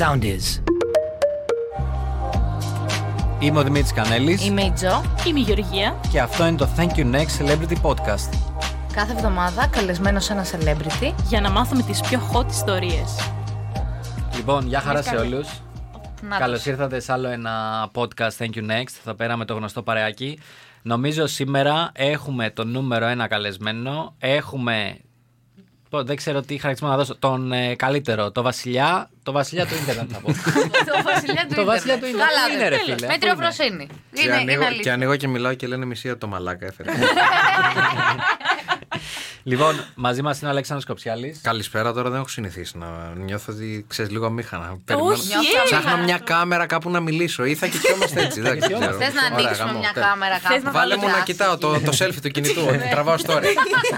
sound is. Είμαι ο Δημήτρης Κανέλης Είμαι η Τζο. Είμαι η Γεωργία. και αυτό είναι το Thank You Next Celebrity Podcast. Κάθε εβδομάδα καλεσμένο σε ένα celebrity. Για να μάθουμε τις πιο hot ιστορίες. Λοιπόν, γεια χαρά σε καλή. όλους. Να Καλώς τους. ήρθατε σε άλλο ένα podcast Thank You Next. Θα πέρα με το γνωστό παρεάκι. Νομίζω σήμερα έχουμε τον νούμερο ένα καλεσμένο. Έχουμε. Πω, Δεν ξέρω τι χαρακτηρισμό να δώσω. Τον ε, καλύτερο, το βασιλιά. Το βασιλιά του Ιντερνετ θα πω. Το βασιλιά του Το βασιλιά ίντερνετ. του ίντερνετ. Καλά Πού είναι, δεν. ρε φίλε, Με πού τριοφροσύνη. Και, Είναι, ανοίγω, είναι και αλήθεια. ανοίγω και μιλάω και λένε μισή από το μαλάκα έφερε. λοιπόν, μαζί μας είναι ο Αλέξανδρος Κοψιάλης. Καλησπέρα τώρα δεν έχω συνηθίσει να νιώθω ότι ξέρεις λίγο αμήχανα. Περιμένω. Όχι, Νιώθω Ψάχνω αμήχανα. μια κάμερα κάπου να μιλήσω ή θα κοιτιόμαστε έτσι. Δεν ξέρω. Θες να Ωραία, ανοίξουμε γαμώ. μια Τε- κάμερα Θες κάπου. να Βάλε μου να Δράση. κοιτάω το, το selfie του κινητού. ότι Τραβάω story.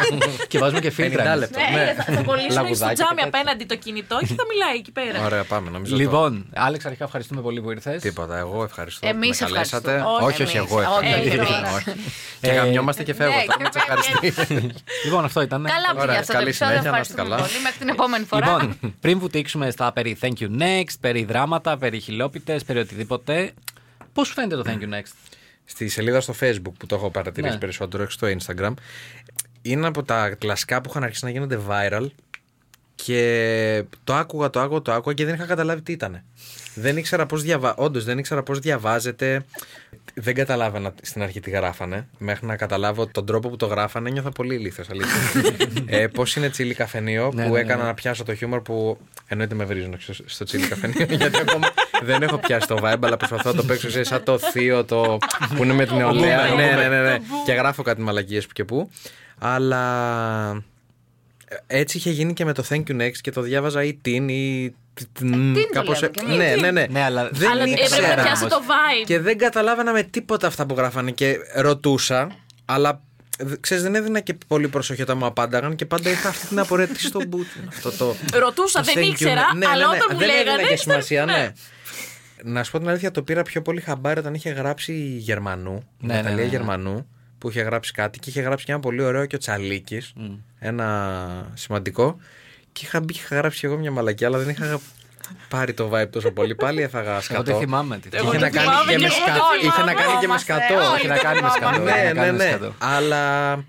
και βάζουμε και 50 φίλτρα. λεπτά. Ναι, Ναι. θα, θα κολλήσουμε στο Λαγουδάκι τζάμι και τέτοια. απέναντι το κινητό και θα μιλάει εκεί πέρα. Ωραία, πάμε. Νομίζω το- Λοιπόν, Άλεξ, αρχικά ευχαριστούμε πολύ που ήρθες. Τίποτα, εγώ ευχαριστώ. Εμείς που με καλέσατε. ευχαριστούμε. Όχι, όχι, εμείς. εγώ Όχι, ευχαριστώ. εμείς. Όχι. Και γαμιόμαστε και φεύγω. Ναι, τώρα, και με τσακαριστεί. Λοιπόν, αυτό ήταν. Καλά που Ωραία, για αυτό το καλή επεισόδιο. συνέχεια, να είστε Ευχαριστούμε καλά. πολύ. Μέχρι την επόμενη φορά. Λοιπόν, πριν βουτήξουμε στα περί Thank You Next, περί δράματα, περί χιλόπιτες, περί οτιδήποτε. Πώς σου φαίνεται το Thank You Next; Στη σελίδα στο Facebook που το έχω παρατηρήσει Ναι. περισσότερο, όχι στο Instagram, είναι από τα κλασικά που είχαν αρχίσει να γίνονται viral και το άκουγα, το άκουγα, το άκουγα και δεν είχα καταλάβει τι ήταν. Δεν ήξερα πώς διαβα... Όντως δεν ήξερα πώς διαβάζεται. Δεν καταλάβαινα στην αρχή τι γράφανε. Μέχρι να καταλάβω τον τρόπο που το γράφανε, νιώθα πολύ ηλίθιος, αλήθεια. ε, πώς είναι τσίλι καφενείο Ναι, που ναι, έκανα ναι. να πιάσω το χιούμορ που εννοείται με βρίζουν στο- στο τσίλι καφενείο γιατί ακόμα δεν έχω πιάσει το vibe αλλά προσπαθώ να το παίξω ξέρεις, σαν το θείο το... που είναι με την νεολαία. boomer, ναι, ναι, ναι, ναι. το boomer. Και γράφω κάτι μαλακίες που και που. Αλλά έτσι είχε γίνει και με το Thank You Next και το διάβαζα ή την ή. Κάπως... λέμε κι εμείς. Ναι, ναι, ναι. Ναι, αλλά δεν Αλλά έπρεπε ήξερα. να πιάσει όμως. το vibe. Και δεν καταλάβαινα με τίποτα αυτά που γράφανε και ρωτούσα, αλλά ε, ξέρεις δεν έδινα και πολύ προσοχή όταν μου απάνταγαν και πάντα είχα αυτή την απορία τι στο boot είναι αυτό το... Ρωτούσα, το δεν thank you. ήξερα, Ναι, αλλά ναι, ναι. όταν μου δεν έδινα λέγανε. και σημασία, ναι. ναι. Να σου πω την αλήθεια, το πήρα πιο πολύ χαμπάρι όταν είχε γράψει Γερμανού, Ναι, ναι, ναι, Ναταλία ναι, ναι. Γερμανού, που είχε γράψει κάτι και είχε γράψει και ένα πολύ ωραίο και ο Τσαλίκης. Ένα σημαντικό. Και είχα μπει, είχα γράψει εγώ μια μαλακιά, αλλά δεν είχα πάρει το vibe τόσο πολύ. Πάλι έφαγα Εγώ σκατό. δεν θυμάμαι τι. Εγώ Είχε το να κάνει θυμάμαι και και με εγώ σκατό. το Είχε να κάνει και με θυμόμαστε. σκατό. Όλοι Έχει να το κάνει με σκατό. θυμόμαστε. έχει να Ναι, κάνει ναι, με ναι. σκατό. Αλλά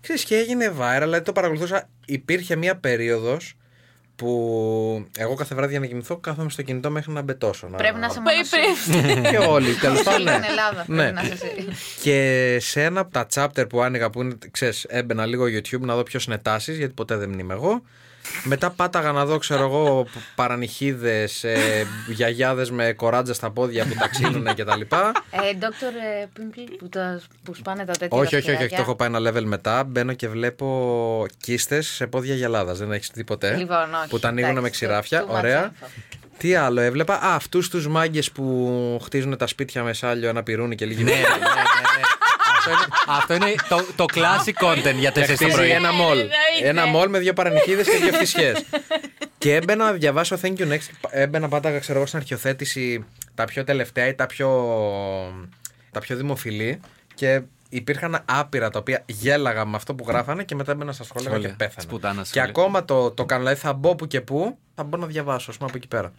ξέρεις και έγινε viral, δηλαδή το παρακολουθούσα. Υπήρχε μια περίοδος που εγώ κάθε βράδυ για να κοιμηθώ κάθομαι στο κινητό μέχρι να μπετώσω. να- Πρέπει να είσαι Πε- μόνος εσύ. πε- Και όλοι, τέλος πάντων. ναι. Στην Ελλάδα Ναι. πρέπει να είσαι εσύ. Και σε ένα από τα chapter που άνοιγα που είναι, ξέρεις, έμπαινα λίγο YouTube να δω ποιος είναι τάσει, γιατί ποτέ δεν είμαι εγώ. Μετά πάταγα να δω, ξέρω εγώ, παρανυχίδες, ε, γιαγιάδες με κοράτζα στα πόδια που ταξίνουν κτλ. Ε, Dr. Pimple που, τα, που σπάνε τα τέτοια. όχι, όχι, όχι, όχι, δαχτυλάκια. το έχω πάει ένα level μετά. Μπαίνω και βλέπω κίστες σε πόδια γυαλάδας. Δεν έχεις δει ποτέ. Λοιπόν, όχι, που τα ανοίγουν με εντάξει, ξηράφια. too much Ωραία. info. Τι άλλο έβλεπα; Α, αυτούς τους μάγκες που χτίζουν τα σπίτια με σάλιο, ένα πυρούνι και λίγη Ναι, ναι, ναι, ναι. Αυτό είναι- Αυτό είναι το, το classic content για Και 4 το χτίζει πρωί. ένα μολ. Εννοείται. ένα μολ με δύο παρανυχίδε και δύο φυσιές. και έμπαινα να διαβάσω Thank you next. Έμπαινα πάντα, ξέρω εγώ, στην αρχιοθέτηση τα πιο τελευταία ή τα πιο, τα πιο δημοφιλή. Και υπήρχαν άπειρα τα οποία γέλαγα με αυτό που γράφανε και μετά έμπαινα στα σχόλια Σχόλια. και πέθανα. Της πουτάνας Και σχόλια. ακόμα το, το κάνω, δηλαδή θα μπω που και που, θα μπω να διαβάσω, ας πούμε από εκεί πέρα.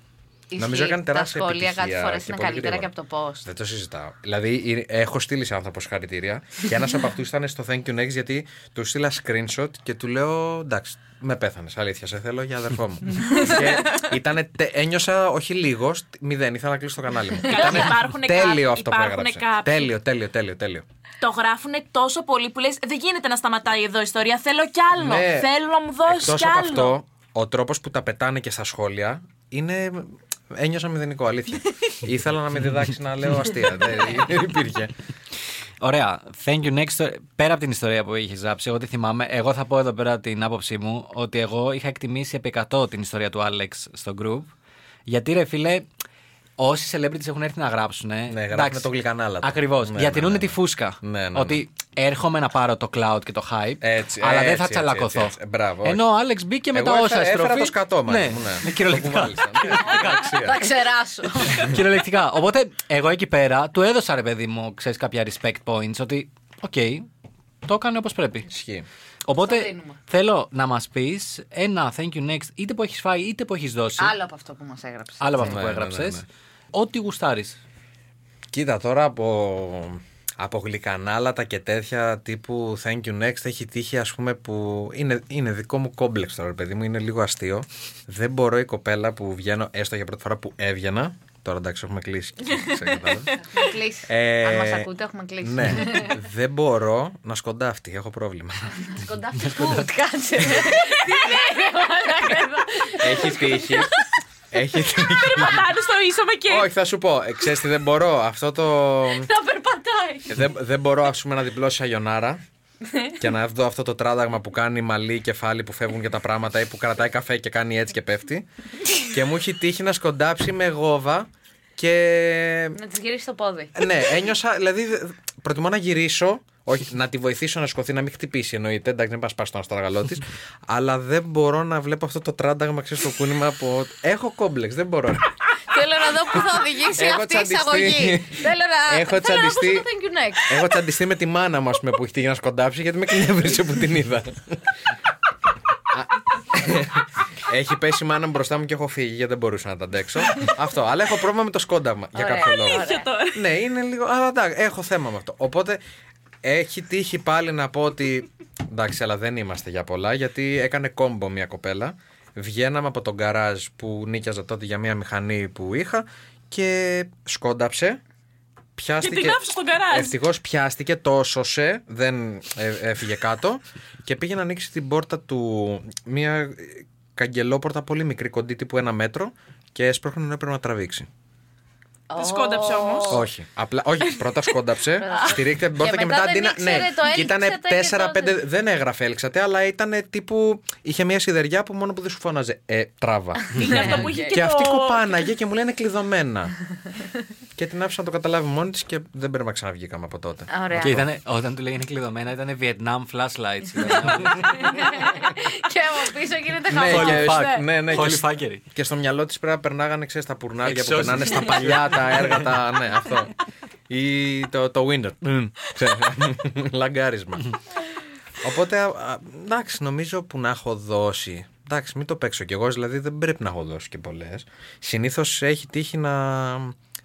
Ισχύει. Νομίζω έκανε τεράστια Τα σχόλια επιτυχία κάτι φορέ και είναι πολύ καλύτερα και γρήγορα. από το post. Δεν το συζητάω. Δηλαδή, ε, έχω στείλει σε άνθρωπος συγχαρητήρια και ένας από αυτούς ήταν στο Thank you next γιατί του στείλα screenshot και του λέω εντάξει, με πέθανες. Αλήθεια, σε θέλω για αδερφό μου. και ήτανε, τε- ένιωσα όχι λίγος, σ- μηδέν. Ήθελα να κλείσω το κανάλι μου. Καλά, Ήτανε υπάρχουνε τέλειο κάποιοι- αυτό που υπάρχουνε έγραψε. κάποιοι. Τέλειο, τέλειο, τέλειο, τέλειο. Το γράφουν τόσο πολύ που λες: Δεν γίνεται να σταματάει εδώ η ιστορία. Θέλω κι άλλο. Ναι. Θέλω να μου δώσεις Εκτός κι από άλλο. αυτό, ο τρόπος που τα πετάνε και στα σχόλια είναι. Ένιωσα μηδενικό, αλήθεια. Ήθελα να με διδάξει να λέω αστεία. Δεν δεν υπήρχε. Ωραία. Thank you next. Πέρα από την ιστορία που είχες γράψει, εγώ τι θυμάμαι. Εγώ θα πω εδώ πέρα την άποψή μου ότι εγώ είχα εκτιμήσει επί 100 την ιστορία του Άλεξ στο group. Γιατί ρε φίλε, όσοι celebrities έχουν έρθει να γράψουν. Ναι, γράφουν το γλυκανάλατο. Ακριβώς. Ναι, διατηρούν ναι, ναι, τη ναι. φούσκα. Ναι, ναι, ότι έρχομαι να πάρω το clout και το hype. Έτσι, αλλά δεν έτσι, θα έτσι, τσαλακωθώ. έτσι, έτσι. Μπράβο, όχι. Ενώ ο Άλεξ μπήκε με Εγώ τα όσα έφερα- έφερα στροφή. το σκατό μαζί ναι, μου, ναι. ναι, Το κυριολεκτικά. κουβάλισα, ναι. Αξία. Θα ξεράσω. Κυριολεκτικά. Οπότε εγώ εκεί πέρα του έδωσα ρε παιδί μου, ξέρεις κάποια respect points ότι, οκ, το έκανε όπως πρέπει. Ισχύει. Οπότε Στο δίνουμε. θέλω να μας πεις ένα thank you next, είτε που έχεις φάει είτε που έχεις δώσει. Άλλο από αυτό που μας έγραψες. Άλλο από αυτό Ναι, που ναι, ναι, έγραψες. Ναι. Ό,τι γουστάρεις. Κοίτα τώρα από, από γλυκανάλατα και τέτοια τύπου thank you next έχει τύχει ας πούμε που είναι, είναι δικό μου κόμπλεξ τώρα παιδί μου είναι λίγο αστείο δεν μπορώ η κοπέλα που βγαίνω έστω για πρώτη φορά που έβγαινα τώρα εντάξει έχουμε κλείσει ξέρω, κατάλαβες. Έχουμε κλείσει. Ε, Αν μας ακούτε, έχουμε κλείσει. ναι δεν μπορώ να σκοντάφτει έχω πρόβλημα Κοντά αυτό. Κάτσε. Τι λέει, μαλάκα εδώ. έχει τύχει έχει τύχει Πατάνε στο ίσο με και όχι θα σου πω ε, ξέρεις τι δεν μπορώ αυτό το να περπατάει. Ε, δεν, δεν μπορώ ας πούμε να διπλώσει σαγιονάρα και να δω αυτό το τράδαγμα που κάνει μαλλί, κεφάλι που φεύγουν για τα πράγματα ή που κρατάει καφέ και κάνει έτσι και πέφτει. και μου έχει τύχει να σκοντάψει με γόβα και. Να της γυρίσει το πόδι. ναι, ένιωσα. Δηλαδή, δε- προτιμώ να γυρίσω. Όχι, να τη βοηθήσω να σκοθεί, να μην χτυπήσει εννοείται. Εντάξει, δεν πας πα στον αστραγαλό της. αλλά δεν μπορώ να βλέπω αυτό το τράνταγμα, ξέρεις το κούνημα από. Έχω κόμπλεξ, δεν μπορώ. Θέλω να δω πού θα οδηγήσει Έχω αυτή η τσαντιστεί. εισαγωγή. Θέλω να. Έχω θέλω να ακούσω τσαντιστεί. το thank you next. Έχω τσαντιστεί με τη μάνα μου, ας πούμε, που έχει τύχει να σκοντάψει, γιατί με εκνεύρισε που την είδα. Έχει πέσει η μάνα μου μπροστά μου και έχω φύγει γιατί δεν μπορούσα να τα αντέξω. Αυτό. Αλλά έχω πρόβλημα με το σκόνταμα για Ωραία, κάποιο λόγο. ωραία. ναι, είναι λίγο. Αλλά εντάξει, έχω θέμα με αυτό. Οπότε έχει τύχει πάλι να πω ότι. Εντάξει, αλλά δεν είμαστε για πολλά, γιατί έκανε κόμπο μια κοπέλα. Βγαίναμε από τον γκαράζ που νίκιαζα τότε για μια μηχανή που είχα και σκόνταψε. Πιάστηκε. την άφησε στον γκαράζ. Ευτυχώς πιάστηκε, το σώσε, δεν ε, έφυγε κάτω και πήγε να ανοίξει την πόρτα του. Μια καγκελόπορτα πολύ μικρή, κοντή τύπου ένα μέτρο και έσπροχνε να έπρεπε να τραβήξει. Δεν σκόνταψε όμως. Όχι. Απλά, όχι, πρώτα σκόνταψε, στηρίχτε την πόρτα Και και, μετά μετά δεν αντί να. ήξερε Ναι, το και ήταν έλξατε και 4-5. Δεν έγραφε έλξατε, αλλά ήταν τύπου. Είχε μια σιδεριά που μόνο που δεν σου φώναζε. Ε, τράβα. Είναι αυτό που είχε και και, αυτή το... κοπάναγε και μου λένε κλειδωμένα. Και την άφησα να το καταλάβει μόνη της και δεν πρέπει να ξαναβγήκαμε από τότε. Ωραία. Και ήτανε, όταν του λέγανε κλειδωμένα ήταν Vietnam flashlights. Και από πίσω γίνεται Ναι, χαμό. και- fuck. ναι, ναι, και Holy σ- fuckery. Και στο μυαλό της πρέπει να περνάγανε ξέρεις, τα πουρνάρια που Εξώσεις. περνάνε στα παλιά τα έργα. Τα, ναι, αυτό. Ή το, το Windows. Μμμ, ξέρεις, Λαγκάρισμα. Οπότε, α, α, εντάξει, νομίζω που να έχω δώσει. Εντάξει, μην το παίξω κι εγώ, δηλαδή δεν πρέπει να έχω δώσει και πολλές. Συνήθως έχει τύχει να.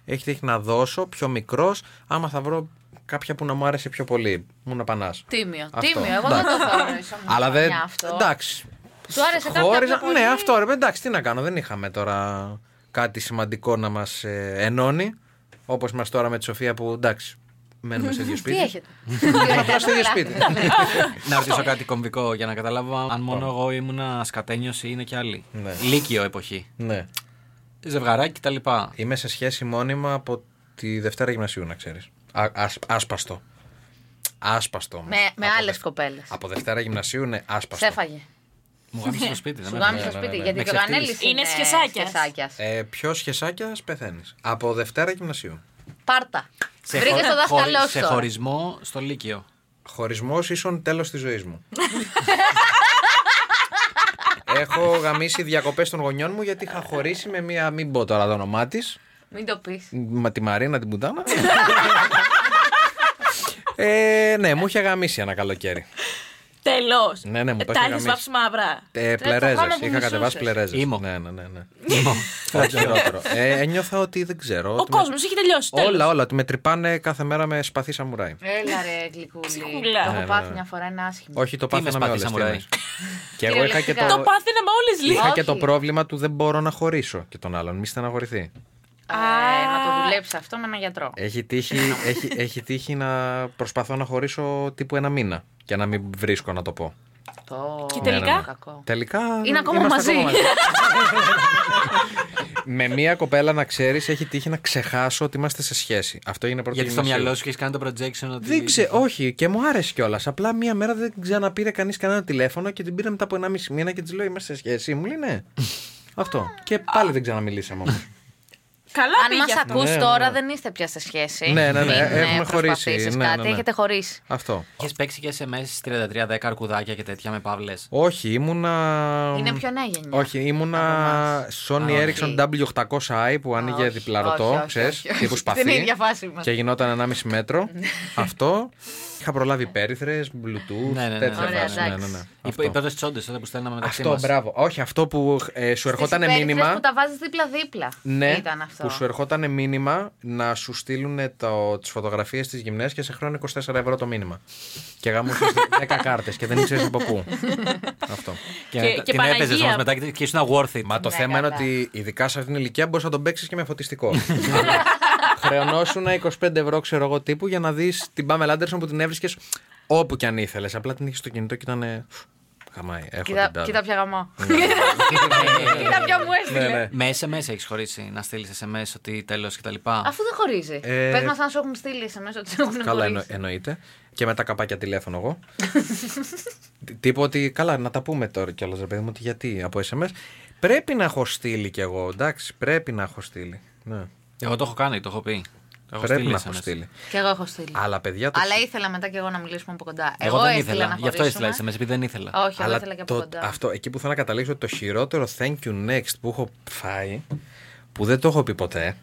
Έχει τύχει να δώσω πιο μικρός, άμα θα βρω κάποια που να μου άρεσε πιο πολύ. Μου να πανάς. Τίμιο. Αυτό. Τίμιο. Εγώ δεν το θεωρώ ίσο μου Αλλά δεν. σπανιά αυτό. Εντάξει. Του άρεσε κάποια Χώριζα- πιο πολύ; Ναι, αυτό ρε, εντάξει, τι να κάνω. Δεν είχαμε τώρα κάτι σημαντικό να μας ενώνει. Όπως είμαστε τώρα με τη Σοφία που εντάξει, μένουμε σε ίδιο Τι σπίτι. έχετε; Απλά στο ίδιο σπίτι. να ρωτήσω κάτι κομβικό για να καταλάβω αν μόνο εγώ ήμουνα σκατένιος ή είναι και άλλοι. Ναι. Λύκειο εποχή. Ναι. Ζευγαράκι κτλ. Είμαι σε σχέση μόνιμα από τη Δευτέρα Γυμνασίου, να ξέρεις. Άσπαστο. Άσπαστο. όμως. Με, με Από άλλες Δευ- κοπέλες. Από Δευτέρα Γυμνασίου, ναι, άσπαστο. Σε έφαγε. Μου γάμισε το σπίτι. δεν Σου με γάμισε έφαγε. το ναι, σπίτι. ναι, Γιατί Με και ο Γανέλη ξεφτύλισε. Είναι σχεσάκιας. σχεσάκιας. Ε, Ποιος σχεσάκιας πεθαίνεις. Από Δευτέρα Γυμνασίου. Πάρτα. Σε Βρήκες χω- το δάσκαλό χωρι- σου. Σε τώρα. χωρισμό στο Λύκειο. Χωρισμός ίσον τέλος της ζωής μου. Έχω γαμίσει διακοπές των γονιών μου γιατί είχα χωρίσει με μία. Μην πω τώρα το όνομά της. Μην το πεις. Με τη Μαρίνα την Πουτάνα. ε, ναι, μου είχε γαμίσει ένα καλοκαίρι. Τέλος. Ναι, ναι, μου το Τα έχει έχεις γαμίσεις. βάψει μαύρα. Ε, το πλερέζες. χρόνο που Είχα κατεβάσει μισούσες. πλερέζες. Ήμο. Ναι, ναι, ναι. ναι. Όχι χειρότερο. Ε, ένιωθα ότι δεν ξέρω. Ο ότι με- κόσμος έχει τελειώσει. τέλος. Όλα, όλα. Ότι με τρυπάνε κάθε μέρα με σπαθί σαμουράι. Έλα ρε γλυκούλη. Ψυχούλα. Το Ναι, έχω ναι, πάθει ναι. μια φορά, είναι άσχημο. Όχι, το Τι με πάθαινα με σπαθί όλες σαμουράι; Και εγώ είχα και Κυριολεκτικά. Το το, πάθαινα με όλες λίγο. είχα και το Όχι. πρόβλημα του δεν μπορώ να χωρίσω και τον άλλον. Μη στεναχωρηθεί. Ε, να το δουλέψει αυτό με έναν γιατρό. Έχει τύχει, έχει, έχει τύχει να προσπαθώ να χωρίσω τύπου ένα μήνα και να μην βρίσκω να το πω. Το... Και Ναι, ναι, τελικά; ναι. Κακό. Τελικά. Είναι ακόμα είμαστε μαζί. Με μία κοπέλα να ξέρεις, έχει τύχει να ξεχάσω ότι είμαστε σε σχέση. Αυτό είναι πρώτο Γιατί στο γυμνασίου. μυαλό σου έχεις κάνει το projection ότι. Δεν ξέρω, όχι, και μου άρεσε κιόλας. Απλά μία μέρα δεν ξαναπήρε κανείς κανένα τηλέφωνο και την πήρε μετά από 1,5 μήνα και της λέω: Είμαστε σε σχέση. Μου λέει ναι. Αυτό. Και πάλι δεν ξαναμιλήσαμε όμως. Καλά Αν πήγε μας αυτό. ακούς Ναι, ναι, τώρα, ναι. δεν είστε πια σε σχέση. Ναι, ναι, ναι, Μην, ε, έχουμε χωρίσει. προσπαθήσεις Ναι, κάτι, ναι, ναι. έχετε χωρίσει. Αυτό. Έχεις παίξει και SMS στι 33-10 αρκουδάκια και τέτοια με παύλες; Όχι, ήμουνα. Είναι πιο νέα γενιά. Όχι, ήμουνα Από Sony Α, Ericsson W800i που άνοιγε όχι, διπλαρωτό, όχι, όχι, ξέρεις, όχι, όχι. τύπου Στην σπαθί. ίδια φάση είμαστε. Και γινόταν 1,5 μέτρο. Αυτό. Είχα προλάβει πέριθρε, Bluetooth, Ναι, ναι, ναι. τέτοια Ωραία, φάση. Ναι, ναι, εντάξει. ναι. Οι Αυτό. οι πρώτε τσόντες τότε που στέλναμε μεταξύ Αυτό, μας. μπράβο. Όχι, αυτό που ε, σου ερχόταν Στις υπέρυθρες μήνυμα. που τα βάζεις δίπλα-δίπλα. Ναι, Ήταν αυτό. που σου ερχόταν μήνυμα να σου στείλουν τις φωτογραφίες της γυμναίας και σε χρόνο 24 ευρώ το μήνυμα. Και γαμούσε 10 κάρτες και δεν ήξερες από πού. Αυτό. Και, Και- και, και την έπαιζες Παναγία. όμως μετά και και ήσουν worth it. Μα το Ναι, θέμα είναι κατά. ότι ειδικά σε αυτήν την ηλικία μπορείς να τον παίξεις και με φωτιστικό. Χρεωνόσουν 25 ευρώ, ξέρω εγώ, τύπου για να δεις την Πάμελ Άντερσον που την έβρισκες όπου κι αν ήθελες. Απλά την είχες στο κινητό και ήταν. Χαμάει. Έχω Κοίτα, την τάδε. κοίτα ποια γαμό. Κοίτα ποια μου Ναι, έστειλε. ναι. Με SMS έχεις χωρίσει να στείλεις SMS ότι τέλος κτλ. Αφού δεν χωρίζει. Ε, Πες μας αν σου έχουν στείλει σε μέσα ότι σου έχουν Καλά, εννο, χωρίσει. εννοείται. Και με τα καπάκια τηλέφωνο εγώ. Τύπου ότι. Καλά, να τα πούμε τώρα κιόλας, ρε παιδί μου, ότι γιατί από SMS. Πρέπει να έχω στείλει κι εγώ, εντάξει, πρέπει να έχω στείλει. Ναι. Εγώ το έχω κάνει, το έχω πει. Το έχω Πρέπει στείλει να SMS. έχω στείλει. Και εγώ έχω στείλει. Αλλά παιδιά το Αλλά ήθελα μετά και εγώ να μιλήσουμε από κοντά. Εγώ, δεν έστειλα ήθελα. να Γι' αυτό έστειλα χωρίσουμε. SMS, επειδή δεν ήθελα. Όχι, εγώ Αλλά ήθελα και από το, κοντά. αυτό, εκεί που θέλω να καταλήξω ότι το χειρότερο thank you next που έχω φάει, που δεν το έχω πει ποτέ.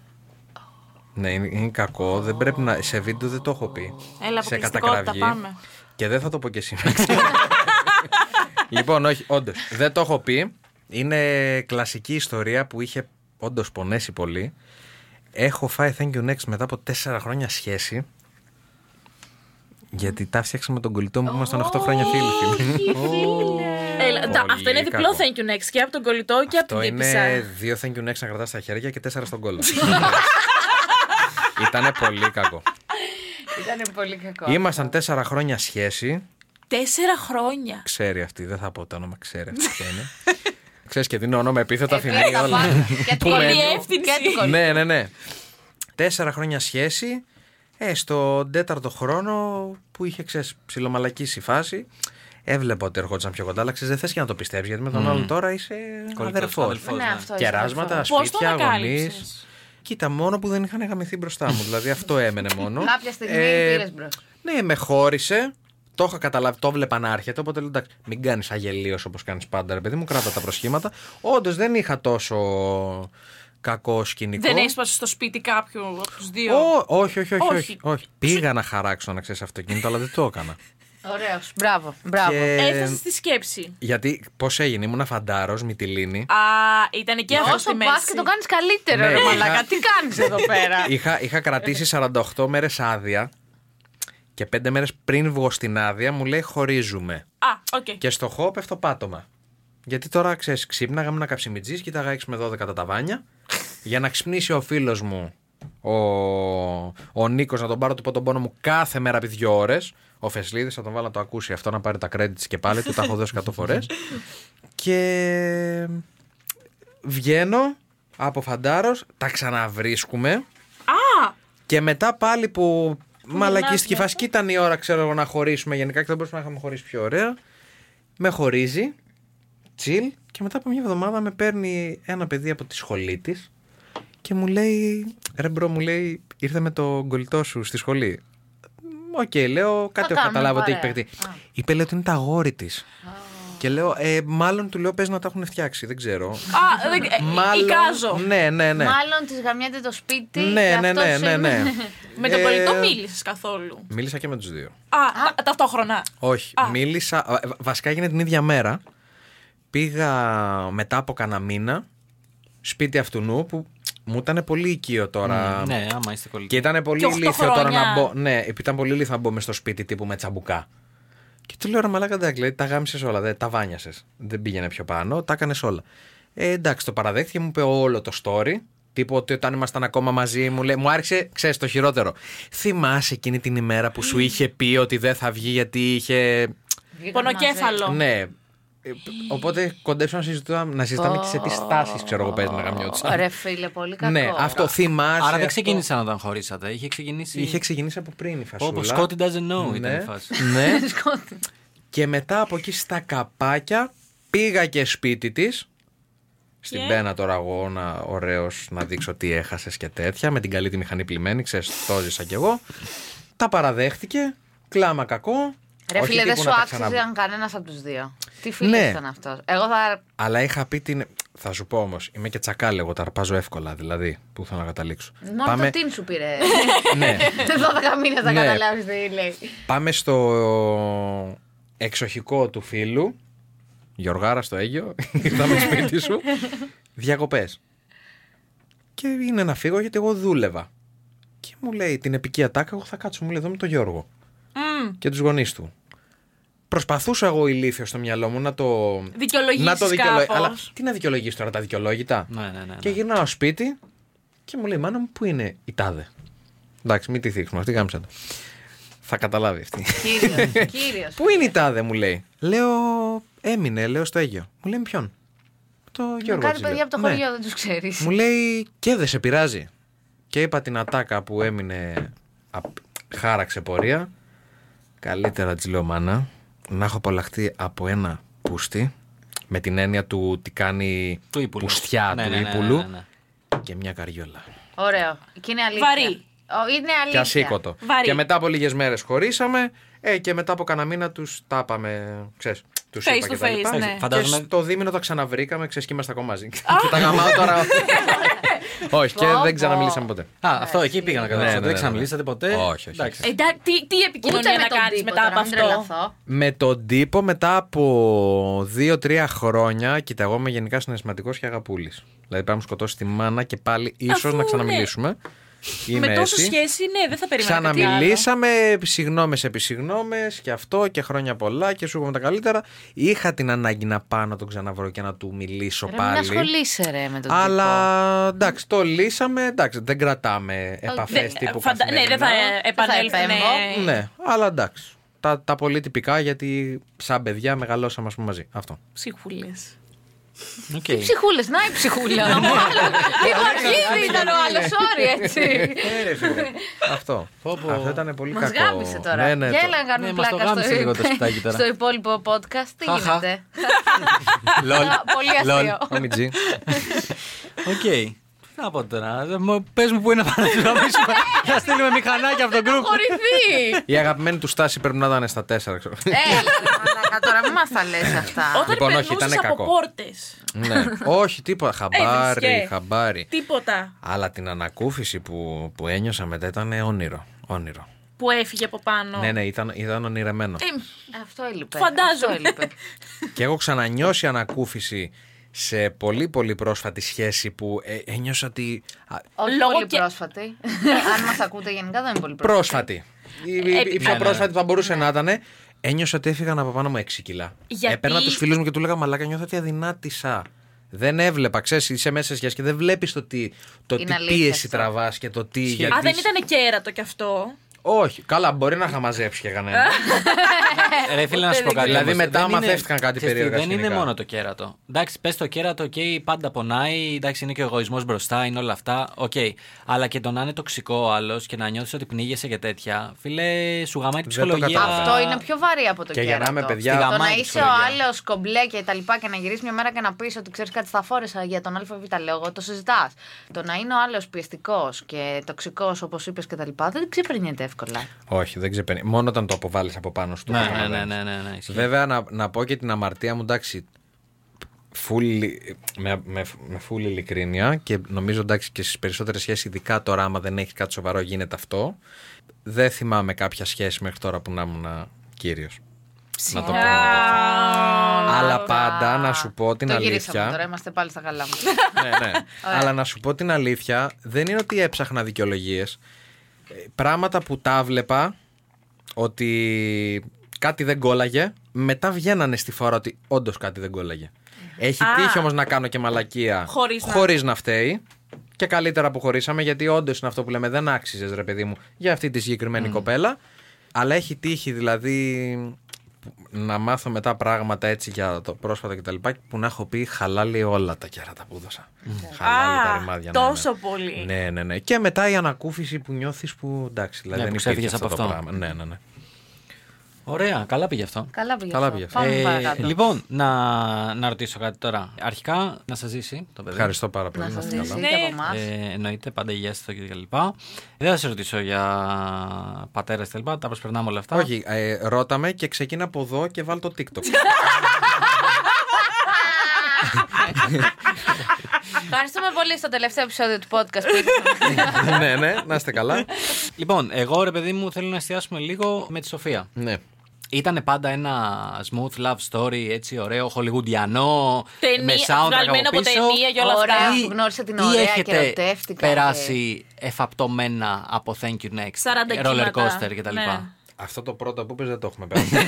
Ναι, είναι, είναι κακό. Δεν πρέπει να, σε βίντεο δεν το έχω πει. Έλα, σε αποκλειστικότητα, πάμε. Και δεν θα το πω και σήμερα. λοιπόν, όχι, όντως. Δεν το έχω πει. Είναι κλασική ιστορία που είχε όντως πονέσει πολύ. Έχω φάει thank you next μετά από τέσσερα χρόνια σχέση. Γιατί τα φτιάξα με τον κολλητό μου που ήμασταν 8 χρόνια φίλοι. φίλοι. Έλα, τα- Πολύ αυτό είναι διπλό κακό. thank you next και από τον κολλητό και από Αυτό την τύπησα. είναι δύο thank you next να κρατάς στα χέρια και τέσσερα στον κόλλο. Ήτανε πολύ κακό. Ήταν πολύ κακό. Ήμασταν τέσσερα χρόνια σχέση. Τέσσερα χρόνια. Ξέρει αυτή, δεν θα πω το όνομα, ξέρει αυτή ποια είναι. Ξέρεις και δίνω όνομα επίθετα Ε, θυμίζει τα όλα. πάντα. Και του κολλητού. Διεύθυνση. Και του κολλητού. ναι, ναι, ναι. Τέσσερα χρόνια σχέση. Ε, στο τέταρτο χρόνο που είχε ξέρεις, ψιλομαλακίσει η φάση, έβλεπα ότι ερχόντουσαν πιο κοντά. Αλλά ξέρεις, δεν θες και να το πιστέψει γιατί με τον άλλον τώρα είσαι Κολλητός, αδερφός. αδελφός, Ναι, ναι. αυτό είσαι Κεράσματα, αδερφός. Πώς τον σπίτια, γονείς. ανακάλυψες; Κοίτα, μόνο που δεν είχαν γαμηθεί μπροστά μου. Δηλαδή αυτό έμενε μόνο. Κάποια στιγμή Ε, πήρες μπρος. Ναι, με χώρισε. Το είχα καταλάβει, το βλέπα να έρχεται. Οπότε λέω εντάξει, μην κάνεις αγελίο όπως κάνεις πάντα, ρε παιδί μου, κράτα τα προσχήματα. Όντως δεν είχα τόσο κακό σκηνικό. Δεν έσπασε στο σπίτι κάποιου από τους δύο; Ω, όχι, όχι, όχι, όχι, Όχι. όχι. Πήγα να χαράξω να ξέρεις αυτοκίνητο, αλλά δεν το έκανα. Ωραίος. Μπράβο. Μπράβο. Και- Έφτασες στη σκέψη. Γιατί πώς έγινε, ήμουν φαντάρος, Μυτιλήνη. Α, ήταν και αυτό Όσο στη πας μέση. και το κάνεις καλύτερο, Ναι, ρε είχα- μαλάκα. Τι κάνεις εδώ πέρα; είχα, είχα κρατήσει 48 μέρες άδεια και 5 μέρες πριν βγω στην άδεια μου λέει χωρίζουμε. Α, οκ. Και στο χώ πέφτω πάτωμα. Γιατί τώρα ξέρεις, ξύπναγα, ήμουν καψιμιτζής, κοίταγα 6 με 12 τα ταβάνια. για να ξυπνήσει ο φίλος μου, ο, ο Νίκος, να τον πάρω του πω τον πόνο μου κάθε μέρα επί δύο ώρες. Ο Φεσλίδης θα τον βάλω να το ακούσει αυτό, να πάρει τα credits και πάλι, του τα έχω δώσει 100 φορές. και βγαίνω από φαντάρο, τα ξαναβρίσκουμε. Α, Και μετά πάλι που μαλακίστηκε η γυρνάς φάση, και ήταν η ώρα ξέρω εγώ να χωρίσουμε γενικά και δεν μπορούσαμε να είχαμε χωρίσει πιο ωραία. Με χωρίζει, chill και μετά από μια εβδομάδα με παίρνει ένα παιδί από τη σχολή της και μου λέει, ρε bro μου λέει, ήρθε με το κολλητό σου στη σχολή. Οκ, λέω, κάτι έχω κάνουμε καταλάβει ότι έχει παρέα. παιχτεί. Α. Είπε, λέει, ότι είναι τα αγόρι της. Και λέω, ε, μάλλον του λέω, πες να τα έχουν φτιάξει, δεν ξέρω. α, δεν- ε, εικάζω. Ναι, ναι, ναι. Μάλλον της γαμιάται το σπίτι. Ναι, και ναι, αυτός ναι, ναι, είναι- ναι. Με τον Ε, κολλητό μίλησες καθόλου; Μίλησα και με τους δύο. Α, τα- ταυτόχρονα. Όχι, Α. μίλησα. ε, Βασικά έγινε την ίδια μέρα. Πήγα μετά από κανένα μήνα σπίτι αυτού νου που μου ήταν πολύ οικείο τώρα. Ναι, άμα είστε κολλητοί. Και ήταν πολύ Και οχτώ ηλίθιο τώρα χρόνια. να μπω. Ναι, ήταν πολύ ηλίθιο να μπω μες στο σπίτι τύπου με τσαμπουκά. Και του λέω ρε Μαλάκα, εντάξει, λέει, τα γάμισες όλα, δεν, τα βάνιασες. Δεν πήγαινε πιο πάνω, τα έκανες όλα. Ε, εντάξει, το παραδέχτηκε, μου είπε όλο το story. Τύπου ότι όταν ήμασταν ακόμα μαζί μου, λέει, μου άρχισε, ξέρεις το χειρότερο. Θυμάσαι εκείνη την ημέρα που σου είχε πει ότι δεν θα βγει γιατί είχε. Βγήκαμε Πονοκέφαλο. Ναι. Ε, Οπότε κοντέψαμε να συζητάμε, να συζητάμε και σε τι στάσεις ξέρω εγώ παίζει να μαζί. γαμιώτησα. Ρε φίλε, πολύ κακό. Ναι, αυτό θυμάσαι. Άρα δεν αυτό. ξεκίνησαν όταν χωρίσατε. Είχε ξεκινήσει. Είχε ξεκινήσει από πριν η φασούλα. Όπως Scotty doesn't know ήταν Ναι, η φάση. ναι. Σκότη. και μετά από εκεί στα καπάκια πήγα και σπίτι της Στην Και; πένα τώρα εγώ να, ωραίος να δείξω τι έχασες και τέτοια με την καλή τη μηχανή πλημμένη, ξέρεις, το ζήσα κι εγώ. Τα παραδέχτηκε, κλάμα κακό. Ρε όχι φίλε, δεν τύπου σου να τα άξιζε ξανα- αν κανένας από τους δύο. Τι φίλο Ναι. ήταν αυτός. Εγώ θα. Αλλά είχα πει την. Θα σου πω όμως, είμαι και τσακάλι, εγώ τα αρπάζω εύκολα, δηλαδή. Πού θέλω να καταλήξω. Μόνο το team σου πήρε. ναι. 12 μήνες να Ναι. καταλάβεις τι λέει. Πάμε στο εξοχικό του φίλου. Γιωργάρα στο Αίγιο. Ήρθαμε σπίτι σου. Διακοπές. Και είναι να φύγω γιατί εγώ δούλευα. Και μου λέει την επική ατάκα, εγώ θα κάτσω. Μου λέει εδώ με τον Γιώργο. Μμ. Και τους γονείς του. Προσπαθούσα εγώ ηλίθιος στο μυαλό μου να το. Δικαιολογήσεις να το δικαιολογήσω. κάπως. Αλλά τι να δικαιολογήσει τώρα τα δικαιολόγητα; Ναι, ναι, ναι. ναι. Και γυρνάω σπίτι και μου λέει: Μάνα μου, πού είναι η τάδε; Εντάξει, μην τη θίξουμε, αυτή γάμισα το. Θα καταλάβει αυτή. Κύριος. Κύριος. Πού είναι η τάδε, μου λέει. Λέω: Έμεινε, λέω στο Αίγιο. Μου λέει: «Με Ποιον; Το Γιώργο. Κάτι της παιδιά λέω. από το «Ναι». χωριό δεν τους ξέρεις. Μου λέει: Και δεν σε πειράζει. Και είπα την ατάκα που έμεινε. απ- Χάραξε πορεία. Καλύτερα της λέω μάνα να έχω απολαχθεί από ένα πούστη με την έννοια του τι κάνει Του ύπουλου. πουστιά Ναι, του ναι, ναι, ύπουλου ναι, ναι, ναι. και μια καριόλα. Ωραίο. Και είναι αλήθεια. Βαρύ. Ο, είναι Και αλήθεια. ασήκωτο. Βαρύ. Και μετά από λίγες μέρες χωρίσαμε. Ε, και μετά από κανένα μήνα τους τα είπαμε. Ξέρεις, τους Face είπα to και τα λοιπά. face, ναι. Και Φαντάζομαι- στο δίμηνο τα ξαναβρήκαμε, ξέρεις, και είμαστε ακόμα μαζί. και τα γαμάω τώρα. Όχι, και Πω, δεν πω. ξαναμιλήσαμε ποτέ. Α, αυτό εκεί πήγα να Ναι, καταλάβω. ναι, ναι, Δεν ναι. ξαναμιλήσατε ποτέ; Όχι, όχι, Εντάξει. όχι. Εντάξει, τι, τι Ούτε επικοινωνία με να τον κάνεις τύπο μετά τώρα, από μην αυτό; τρελαθώ. Με τον τύπο μετά από 2-3 χρόνια, κοίτα, εγώ είμαι γενικά συναισθηματικός και αγαπούλης. Δηλαδή, πάμε να σκοτώσει τη μάνα και πάλι ίσως Αφού, να ναι. Ξαναμιλήσουμε. Είμαι Με τόσο έτσι. σχέση, ναι, δεν θα περίμενα κάτι άλλο. Ξαναμιλήσαμε, συγγνώμε επί συγγνώμε και αυτό και χρόνια πολλά και σου είπαμε τα καλύτερα. Είχα την ανάγκη να πάω να τον ξαναβρω και να του μιλήσω Ρε, μην πάλι. ασχολείσαι ρε με τον Αλλά εντάξει, το λύσαμε. Εντάξει, δεν κρατάμε επαφές Δεν- τύπου φαντα- Ναι, δεν θα καθημερινά. ε, επανέλθουν. επέμβω. ναι. Ναι, αλλά εντάξει. Τα, τα πολύ τυπικά γιατί σαν παιδιά μεγαλώσαμε ας πούμε, μαζί. Αυτό. Ψυχούλες. Οκ. Ψυχούλες, να η ψυχούλα. Λίγο αρχίδι ήταν ο άλλος, sorry έτσι. Αυτό. Αυτό ήταν πολύ Μας κακό. γάμισε τώρα. Ναι, ναι, Για το- έλα να κάνουμε Ναι, μας το πλάκα γάμισε στο, λίγο το σπιτάκι τώρα. στο υπόλοιπο podcast. Τι Χαχα. γίνεται; Λολ. Πολύ αστείο. Μάμι Τζι. Οκ. Τι να πω τώρα. Πες μου πού είναι να πάμε να γαμίσουμε. Να στείλουμε μηχανάκια από τον γκρουπ. Χωρηθεί. Η αγαπημένη του στάση πρέπει να ήταν στα τέσσερα, ξέρω. Έλα, μαλάκα, τώρα μην μας τα λες αυτά. Όταν Λοιπόν, όχι, περνούσες ήτανε από κακό. πόρτες. ναι. Όχι, τίποτα. Χαμπάρι, Έβρισκε. χαμπάρι. Τίποτα. Αλλά την ανακούφιση που, που ένιωσα μετά ήταν όνειρο. Όνειρο. Που έφυγε από πάνω. Ναι, ναι, ήταν, ήταν ονειρεμένο. Ε, Αυτό έλειπε. Φαντάζομαι. Αυτό έλειπε. Και έχω ξανανιώσει ανακούφιση σε πολύ πολύ πρόσφατη σχέση που ε, ένιωσα ότι. α, Όχι Λόγω πολύ και- πρόσφατη. Αν μας ακούτε γενικά δεν είναι πολύ πρόσφατη. πρόσφατη. Η, η- η πιο ναι, ναι. πρόσφατη που θα μπορούσε να ήταν. Ένιωσα ότι έφυγαν από πάνω μου 6 κιλά. Γιατί- Έπαιρνα τους φίλους μου και τους έλεγα Μαλάκα, νιώθω ότι αδυνάτησα. Δεν έβλεπα, ξέρεις, είσαι μέσα σε σχέση και δεν βλέπεις το τι, το Είναι τι αλήθεια πίεση αυτό. τραβάς και το τι. Ισχύει. γιατί Α, δεν σ- ήταν κέρατο κι αυτό. Όχι, καλά, μπορεί να είχα μαζέψει και κανένα. Ρε φίλε, να σου πω κάτι. Δηλαδή, όμως. μετά Δεν είναι- μαθεύτηκαν κάτι ξέρεις τι, περίεργα Δεν είναι σκηνικά. μόνο το κέρατο. Εντάξει, πες το κέρατο, οκ, πάντα πονάει. Εντάξει, είναι και ο εγωισμός μπροστά, είναι όλα αυτά. Οκ. Αλλά και το να είναι τοξικό ο άλλος και να νιώθεις ότι πνίγεσαι και τέτοια. Φίλε, σου γαμάει τη Δεν το ψυχολογία. καταλαβαίνω. Αυτό είναι πιο βαρύ από το Και για να κέρατο. είμαι παιδιά- Στη Το γαμάει να τη είσαι ο ψυχολογία. άλλος κομπλέ και τα λοιπά και να γυρίσεις μια μέρα και να πεις ότι ξέρεις κάτι στα φόρεσα για τον ΑΒ λόγο, το συζητάς. Το να είναι ο άλλος πιεστικός και τοξικός όπως είπες και τα λοιπά δεν ξεπερνιέται εύκολα. Όχι, δεν ξεπερνάει. Μόνο όταν το αποβάλεις από πάνω σου. το Ναι, ναι, καταλαβαίνεις. ναι, ναι, ναι, ναι, ισχύει. Βέβαια, να, να πω και την αμαρτία μου, εντάξει. Full, με, με, με full ειλικρίνεια και νομίζω εντάξει και στις περισσότερες σχέσεις, ειδικά τώρα, άμα δεν έχεις κάτι σοβαρό, γίνεται αυτό. Δεν θυμάμαι κάποια σχέση μέχρι τώρα που να ήμουν κύριος. Να το πω. Αλλά πάντα να σου πω την το γυρίσαμε αλήθεια. τώρα, είμαστε πάλι στα καλά μας. ναι, ναι. Αλλά να σου πω την αλήθεια, δεν είναι ότι έψαχνα δικαιολογίες. Πράγματα που τα βλέπα ότι κάτι δεν κόλλαγε, μετά βγαίνανε στη φορά ότι όντως κάτι δεν κόλλαγε. Έχει Α. τύχει όμως να κάνω και μαλακία Χωρίς να- χωρίς να φταίει. Και καλύτερα που χωρίσαμε, γιατί όντως είναι αυτό που λέμε, δεν άξιζες ρε παιδί μου για αυτή τη συγκεκριμένη κοπέλα. Αλλά έχει τύχει δηλαδή που- να μάθω μετά πράγματα έτσι για το πρόσφατο κτλ. Που να έχω πει χαλάλι όλα τα κέρατα που έδωσα. Χαλάλι τα Α, ρημάδια. ναι, ναι. τόσο πολύ. Ναι, ναι, ναι. Και μετά η ανακούφιση που νιώθεις που εντάξει, δηλαδή Ναι, δεν που υπήρχε ξέφυγες αυτό, από το αυτό. πράγμα. Ναι, ναι, ναι. Ωραία, καλά πήγε αυτό. Καλά πήγε. Καλά αυτό. πήγε αυτό. Πάμε Ε, παρακάτω. λοιπόν, να, να ρωτήσω κάτι τώρα. Αρχικά, να σας ζήσει το παιδί. Ευχαριστώ πάρα πολύ. Να να σας είστε καλά. ζήσει και Ναι. από εμά. Ε, εννοείται, πάντα υγιέστο και τα λοιπά. Δεν θα σε ρωτήσω για πατέρες και τα λοιπά, τα προσπερνάμε όλα αυτά. Όχι, ε, ρώταμε και ξεκίνα από εδώ και βάλ το TikTok. Ευχαριστούμε πολύ στο τελευταίο επεισόδιο του podcast που ήρθατε. ναι, ναι, να είστε καλά. Λοιπόν, εγώ ρε παιδί μου θέλω να εστιάσουμε λίγο με τη Σοφία. ναι. Ήταν πάντα ένα smooth love story, έτσι ωραίο, χολιγουντιανό, Ταινία- με soundtrack βγαλμένο από πίσω. ταινία και όλα Ωραία, αυτά. Ή- που γνώρισε την ή ωραία και έχετε ερωτεύτηκα. περάσει εφαπτωμένα από Thank You Next, 40 roller κύματα. coaster κτλ. Ναι. Αυτό το πρώτο που είπες δεν το έχουμε περάσει.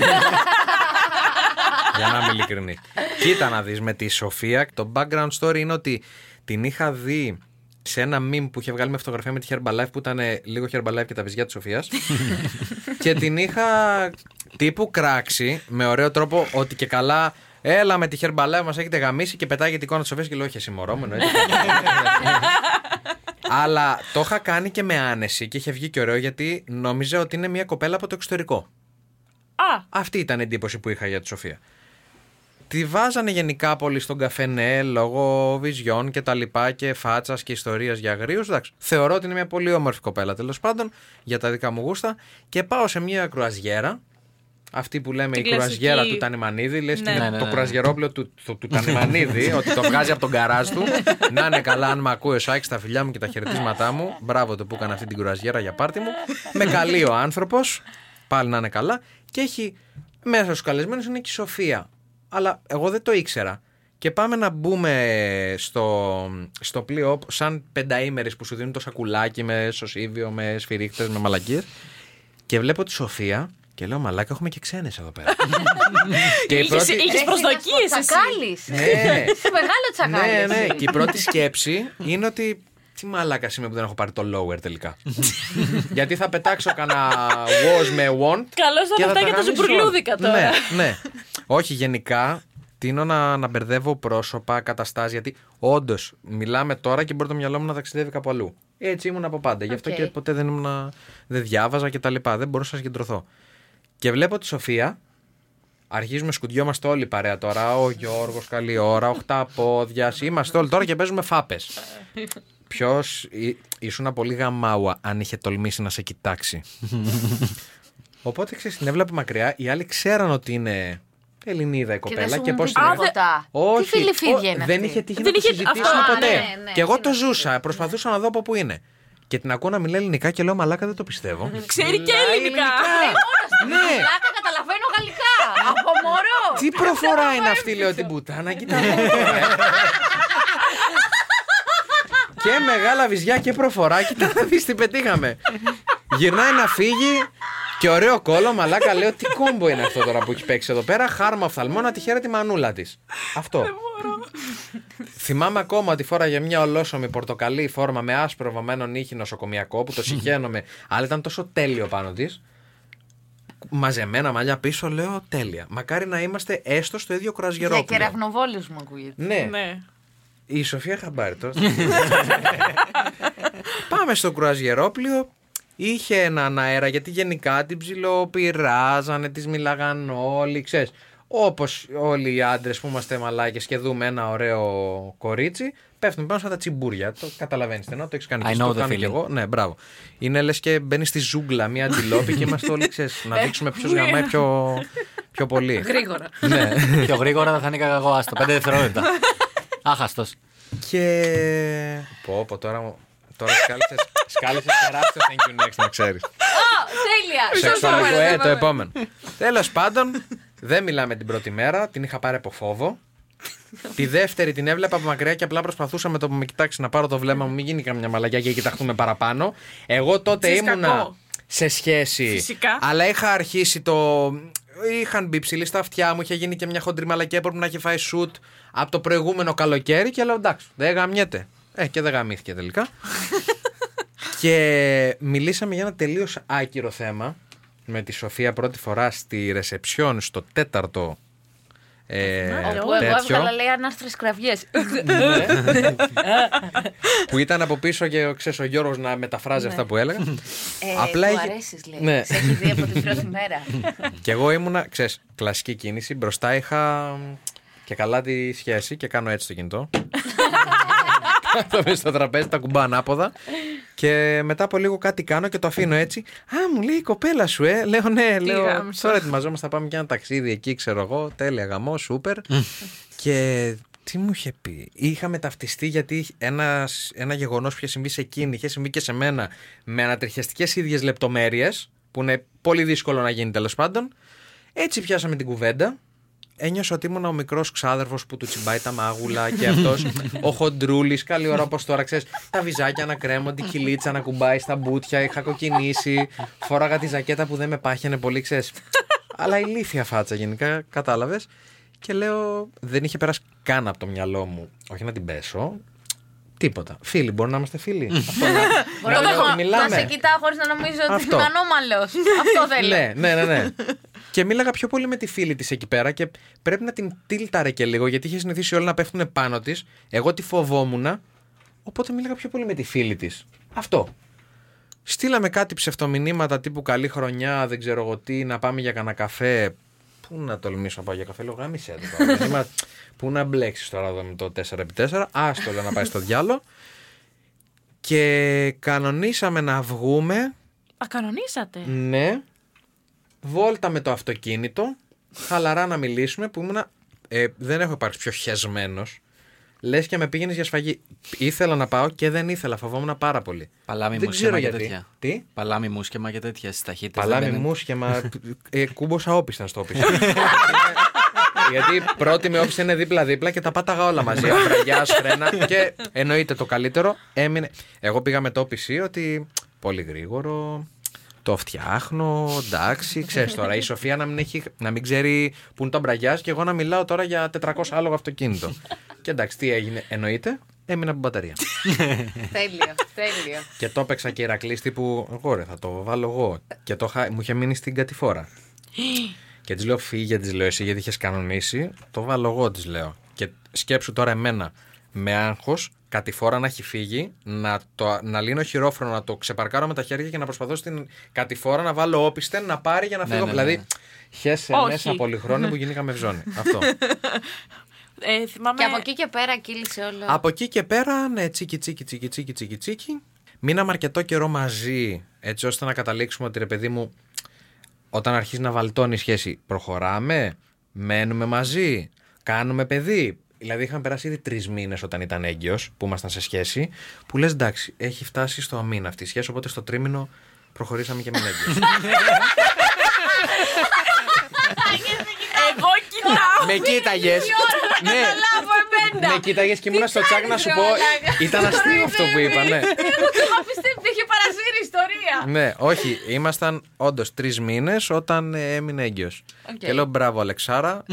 Για να είμαι ειλικρινή. Κοίτα να δεις με τη Σοφία. Το background story είναι ότι την είχα δει σε ένα meme που είχε βγάλει με φωτογραφία με τη Herbalife που ήταν ε, λίγο Herbalife και τα βυζιά της Σοφίας και την είχα τύπου κράξει με ωραίο τρόπο ότι και καλά έλα με τη Herbalife μας έχετε γαμίσει και πετάγει την εικόνα της Σοφίας και λέω όχι εσύ μωρό μου εννοείται». Αλλά το είχα κάνει και με άνεση και είχε βγει και ωραίο γιατί νόμιζα ότι είναι μια κοπέλα από το εξωτερικό. Α, Αυτή ήταν η εντύπωση που είχα για τη Σοφία. Τη βάζανε γενικά πολύ στον καφενέ λόγω βυζιών και τα λοιπά και φάτσας και ιστορίας για αγρίους. Εντάξει, θεωρώ ότι είναι μια πολύ όμορφη κοπέλα τέλος πάντων για τα δικά μου γούστα. Και πάω σε μια κρουαζιέρα. Αυτή που λέμε Την η κρουαζιέρα κλασική. του Τανιμανίδη, λες Ναι. και Ναι, ναι, το ναι. κρουαζιερόπλαιο του, του, του Τανιμανίδη, ότι το βγάζει από τον καράζ του. να είναι καλά, αν με ακούει ο Σάκης, τα φιλιά μου και τα χαιρετίσματά μου. Μπράβο του που έκανε αυτή την κρουαζιέρα για πάρτι μου. με καλεί ο άνθρωπος, πάλι να είναι καλά. Και έχει μέσα στους καλεσμένους είναι και η Σοφία. Αλλά εγώ δεν το ήξερα. Και πάμε να μπούμε στο, στο πλοίο σαν πενταήμερες που σου δίνουν το σακουλάκι με σωσίβιο, με σφυρίχτες, με μαλακίες. Και βλέπω τη Σοφία και λέω μαλάκα έχουμε και ξένες εδώ πέρα. και η Είχες- πρώτη... είχες προσδοκίες εσύ. Τσακάλης. Ναι. Είσαι μεγάλο τσακάλι. ναι, ναι. Και η πρώτη σκέψη είναι ότι τι μαλάκα είμαι που δεν έχω πάρει το lower τελικά. Γιατί θα πετάξω κανένα was με want. Καλώς θα και είναι αυτά για τα γαμίσω. ζουμπουρλούδικα τώρα. Ναι, ναι. Όχι, γενικά τίνω να, να μπερδεύω πρόσωπα, καταστάσεις. Γιατί όντως μιλάμε τώρα και μπορεί το μυαλό μου να ταξιδεύει κάπου αλλού. Έτσι ήμουν από πάντα. Γι' αυτό Οκ. και ποτέ δεν ήμουν. Δεν διάβαζα και τα λοιπά. Δεν μπορούσα να συγκεντρωθώ. Και βλέπω τη Σοφία. Αρχίζουμε, σκουντιόμαστε όλοι παρέα τώρα. Ο Γιώργος, καλή ώρα. Οχτά πόδια. Είμαστε όλοι τώρα και παίζουμε φάπες. Ποιος ήσουν πολύ γαμάουα αν είχε τολμήσει να σε κοιτάξει. Οπότε ξέρεις, την έβλεπα μακριά. Οι άλλοι ξέραν ότι είναι Ελληνίδα η Και δεν κοπέλα σου και έχουν πώς πει την Α, τίποτα. όχι, Τι φίλη φίδια ο- είναι δεν αυτή; είχε τύχει Δεν να το είχε- συζητήσουμε αυτό, ποτέ. ναι, ναι, και εγώ τι το να σου ζούσα. Προσπαθούσα να δω από πού είναι. Και την ακούω να μιλάει ελληνικά και λέω Μαλάκα δεν το πιστεύω. Ξέρει και Μιλάει ελληνικά. Ναι. Μαλάκα, καταλαβαίνω γαλλικά. Από μωρό. Τι προφορά είναι αυτή, λέω την πουτάνα. Κοίτα εδώ τώρα, ε. Και μεγάλα βυζιά και προφορά. Κοίτα να δεις τι πετύχαμε. Γυρνάει να φύγει και ωραίο κόλλο. Μαλάκα λέω τι κόμπο είναι αυτό τώρα που έχει παίξει εδώ πέρα. Χάρμα οφθαλμό να τη χαίρε τη μανούλα της. Αυτό. Θυμάμαι ακόμα ότι φόραγε μια ολόσωμη πορτοκαλί φόρμα με άσπρο βαμμένο νύχι νοσοκομιακό που το συγχαίρομαι, αλλά ήταν τόσο τέλειο πάνω της. Μαζεμένα μαλλιά πίσω, λέω τέλεια. Μακάρι να είμαστε έστω στο ίδιο Για κρουαζιερόπλαιο. κεραυνοβόλους μου ακούγεται. Ναι. Ναι. Η Σοφία Χαμπάρη τώρα. Πάμε στο κρουαζιερόπλαιο. Είχε έναν αέρα γιατί γενικά την ψιλοπειράζανε, τη μιλάγαν όλοι, ξέρεις. Όπως όλοι οι άντρες που είμαστε μαλάκες και δούμε ένα ωραίο κορίτσι, πέφτουν πάνω σαν τα τσιμπούρια. Το καταλαβαίνεις ενώ το έχεις κάνει I και εσύ, know το the κάνω κι feeling. εγώ. Ναι, μπράβο. Είναι λες και μπαίνεις στη ζούγκλα μια αντιλόπη και είμαστε όλοι, ξέρεις, να δείξουμε ποιος γαμάει πιο, πιο πολύ. Γρήγορα. ναι. Πιο γρήγορα θα χάνηκα εγώ, άστο. Πέντε δευτερόλεπτα. Άχαστος. Και. Πω, πω, τώρα μου. Τώρα σκάλισες, σκάλισες τεράστιο thank you next, να ξέρεις. Τέλεια. Σεξουαλικό, ε, το επόμενο. Τέλος πάντων, δεν μιλάμε την πρώτη μέρα, την είχα πάρει από φόβο. Τη δεύτερη την έβλεπα από μακριά και απλά προσπαθούσα με το που με κοιτάξεις να πάρω το βλέμμα μου, μην γίνει καμιά μαλακιά και κοιταχτούμε παραπάνω. Εγώ τότε Ξέρεις ήμουνα κακό. σε σχέση. Φυσικά. Αλλά είχα αρχίσει το. Είχαν μπει ψηλή στα αυτιά μου, είχε γίνει και μια χοντρή μαλακιά που να έχει φάει σουτ από το προηγούμενο καλοκαίρι και λέω εντάξει, δεν γαμιέται. Ε, και δεν γαμήθηκε τελικά. και μιλήσαμε για ένα τελείως άκυρο θέμα με τη Σοφία πρώτη φορά στη ρεσεψιόν στο τέταρτο Ε, Όπου εγώ τέτοιο, έβγαλα λέει ανάστρε κραυγές. που ήταν από πίσω και ξέρεις, ο Γιώργος να μεταφράζει αυτά που έλεγα. Απλά είχε- του αρέσεις, λέει. Ναι. Σε έχει δει από την πρώτη μέρα. και εγώ ήμουνα, ξέρεις, κλασική κίνηση. Μπροστά είχα και καλά τη σχέση και κάνω έτσι το κινητό. Κάθομαι στο τραπέζι, τα κουμπά ανάποδα. Και μετά από λίγο κάτι κάνω και το αφήνω έτσι. Α, μου λέει η κοπέλα σου, ε. Λέω ναι, λέω. γάμισο. Τώρα ετοιμαζόμαστε, θα πάμε για ένα ταξίδι εκεί, ξέρω εγώ. Τέλεια, γαμό, σούπερ. και τι μου είχε πει. Είχαμε ταυτιστεί γιατί ένας, ένα γεγονός που είχε συμβεί σε εκείνη, είχε συμβεί και σε μένα με ανατριχιαστικές ίδιες λεπτομέρειες, που είναι πολύ δύσκολο να γίνει τέλος πάντων. Έτσι πιάσαμε την κουβέντα. Ένιωσα ότι ήμουν ο μικρός ξάδερφος που του τσιμπάει τα μάγουλα και αυτός ο χοντρούλης. Καλή ώρα όπως τώρα, ξέρεις. Τα βυζάκια να κρέμονται, η κυλίτσα να κουμπάει στα μπουτια. Είχα κοκκινήσει. Φόραγα τη ζακέτα που δεν με πάχαινε πολύ, ξέρεις. Αλλά ηλίθια φάτσα γενικά, κατάλαβες. Και λέω, δεν είχε περάσει καν από το μυαλό μου. Όχι να την πέσω. Τίποτα. Φίλοι, μπορεί να είμαστε φίλοι. Αυτό να, Μπορώ να λέω ότι να μιλάμε. σε κοιτάω χωρίς να νομίζω ότι Αυτό. είμαι ανώμαλος. Αυτό θέλω. Ναι, ναι, ναι. Ναι. και μίλαγα πιο πολύ με τη φίλη της εκεί πέρα και πρέπει να την τίλταρε και λίγο γιατί είχε συνηθίσει όλοι να πέφτουν πάνω της. Εγώ τη φοβόμουν. Οπότε μίλαγα πιο πολύ με τη φίλη της. Αυτό. Στείλαμε κάτι ψευτομηνύματα τύπου καλή χρονιά, δεν ξέρω εγώ τι, να πάμε για κανένα καφέ. Πού να τολμήσω να πάω για καφέ, λέω γάμισε το τώρα. Δεν είμαι- Πού να μπλέξεις τώρα εδώ με το 4x4. Άστο λέω να πάει στο διάλο. Και κανονίσαμε να βγούμε Α, κανονίσατε; ναι. Βόλτα με το αυτοκίνητο. Χαλαρά να μιλήσουμε που ήμουνα. Ε, δεν έχω υπάρξει πιο χεσμένος. Λες και με πήγαινες για σφαγή. Ήθελα να πάω και δεν ήθελα. Φοβόμουν πάρα πολύ. Παλάμη δεν μου ξέρω σχήμα και γιατί. τέτοια. Τι; Παλάμη μου σχήμα και τέτοια στις ταχύτητες. Παλάμη μου σχέμα. ε, κούμποσα όπισθεν στο όπισθεν. Γιατί πρώτη με όπισθεν είναι δίπλα-δίπλα και τα πάταγα όλα μαζί. Αφραγιά, φρένα. Και εννοείται το καλύτερο έμεινε. Εγώ πήγα με το όπιση ότι πολύ γρήγορο. Το φτιάχνω, εντάξει, ξέρεις τώρα. Η Σοφία να μην, έχει, να μην ξέρει πού είναι το αμπραγιάς και εγώ να μιλάω τώρα για 400 άλογα αυτοκίνητο. και εντάξει, τι έγινε, εννοείται, έμεινα από μπαταρία. Τέλειο, τέλειο. Και το έπαιξα και Ηρακλής τύπου εγώ ρε θα το βάλω εγώ Και το είχα- μου είχε μείνει στην κατηφόρα Και της λέω φύγε της λέω εσύ γιατί είχες κανονίσει Το βάλω εγώ της λέω Και σκέψου τώρα εμένα με άγχος κατηφόρα να έχει φύγει να, το, να λύνω χειρόφρονο να το ξεπαρκάρω με τα χέρια και να προσπαθώ στην κατηφόρα να βάλω όπισθεν να πάρει για να Ναι, φύγω ναι, δηλαδή ναι. χέσε Όχι. μέσα από χρόνο που γίνηκαμε ζώνη Αυτό Ε, θυμάμαι. Και από εκεί και πέρα κύλησε όλο. Από εκεί και πέρα, ναι, τσίκι, τσίκι, τσίκι, τσίκι, τσίκι, τσίκι. Μείναμε αρκετό καιρό μαζί, έτσι ώστε να καταλήξουμε ότι ρε παιδί μου, όταν αρχίζει να βαλτώνει η σχέση, προχωράμε, μένουμε μαζί, κάνουμε παιδί. Δηλαδή, είχαν περάσει ήδη τρεις μήνες όταν ήταν έγκυος, που ήμασταν σε σχέση, που λες εντάξει, έχει φτάσει στο αμήνα αυτή η σχέση, οπότε στο τρίμηνο προχωρήσαμε και με έγκυος. Εγώ κοιτάω. με κοίταγες. ναι, Καταλαβαίνω εμένα. με κοίταγες και ήμουν στο τσακ να σου πω. Ήταν αστείο αυτό που είπα, ναι. Εγώ το είχα πιστέψει ότι είχε παρασύρει ιστορία. Ναι, όχι. Ήμασταν όντως τρεις μήνες όταν ε, έμεινε έγκυος. Οκ. Και λέω μπράβο, Αλεξάρα.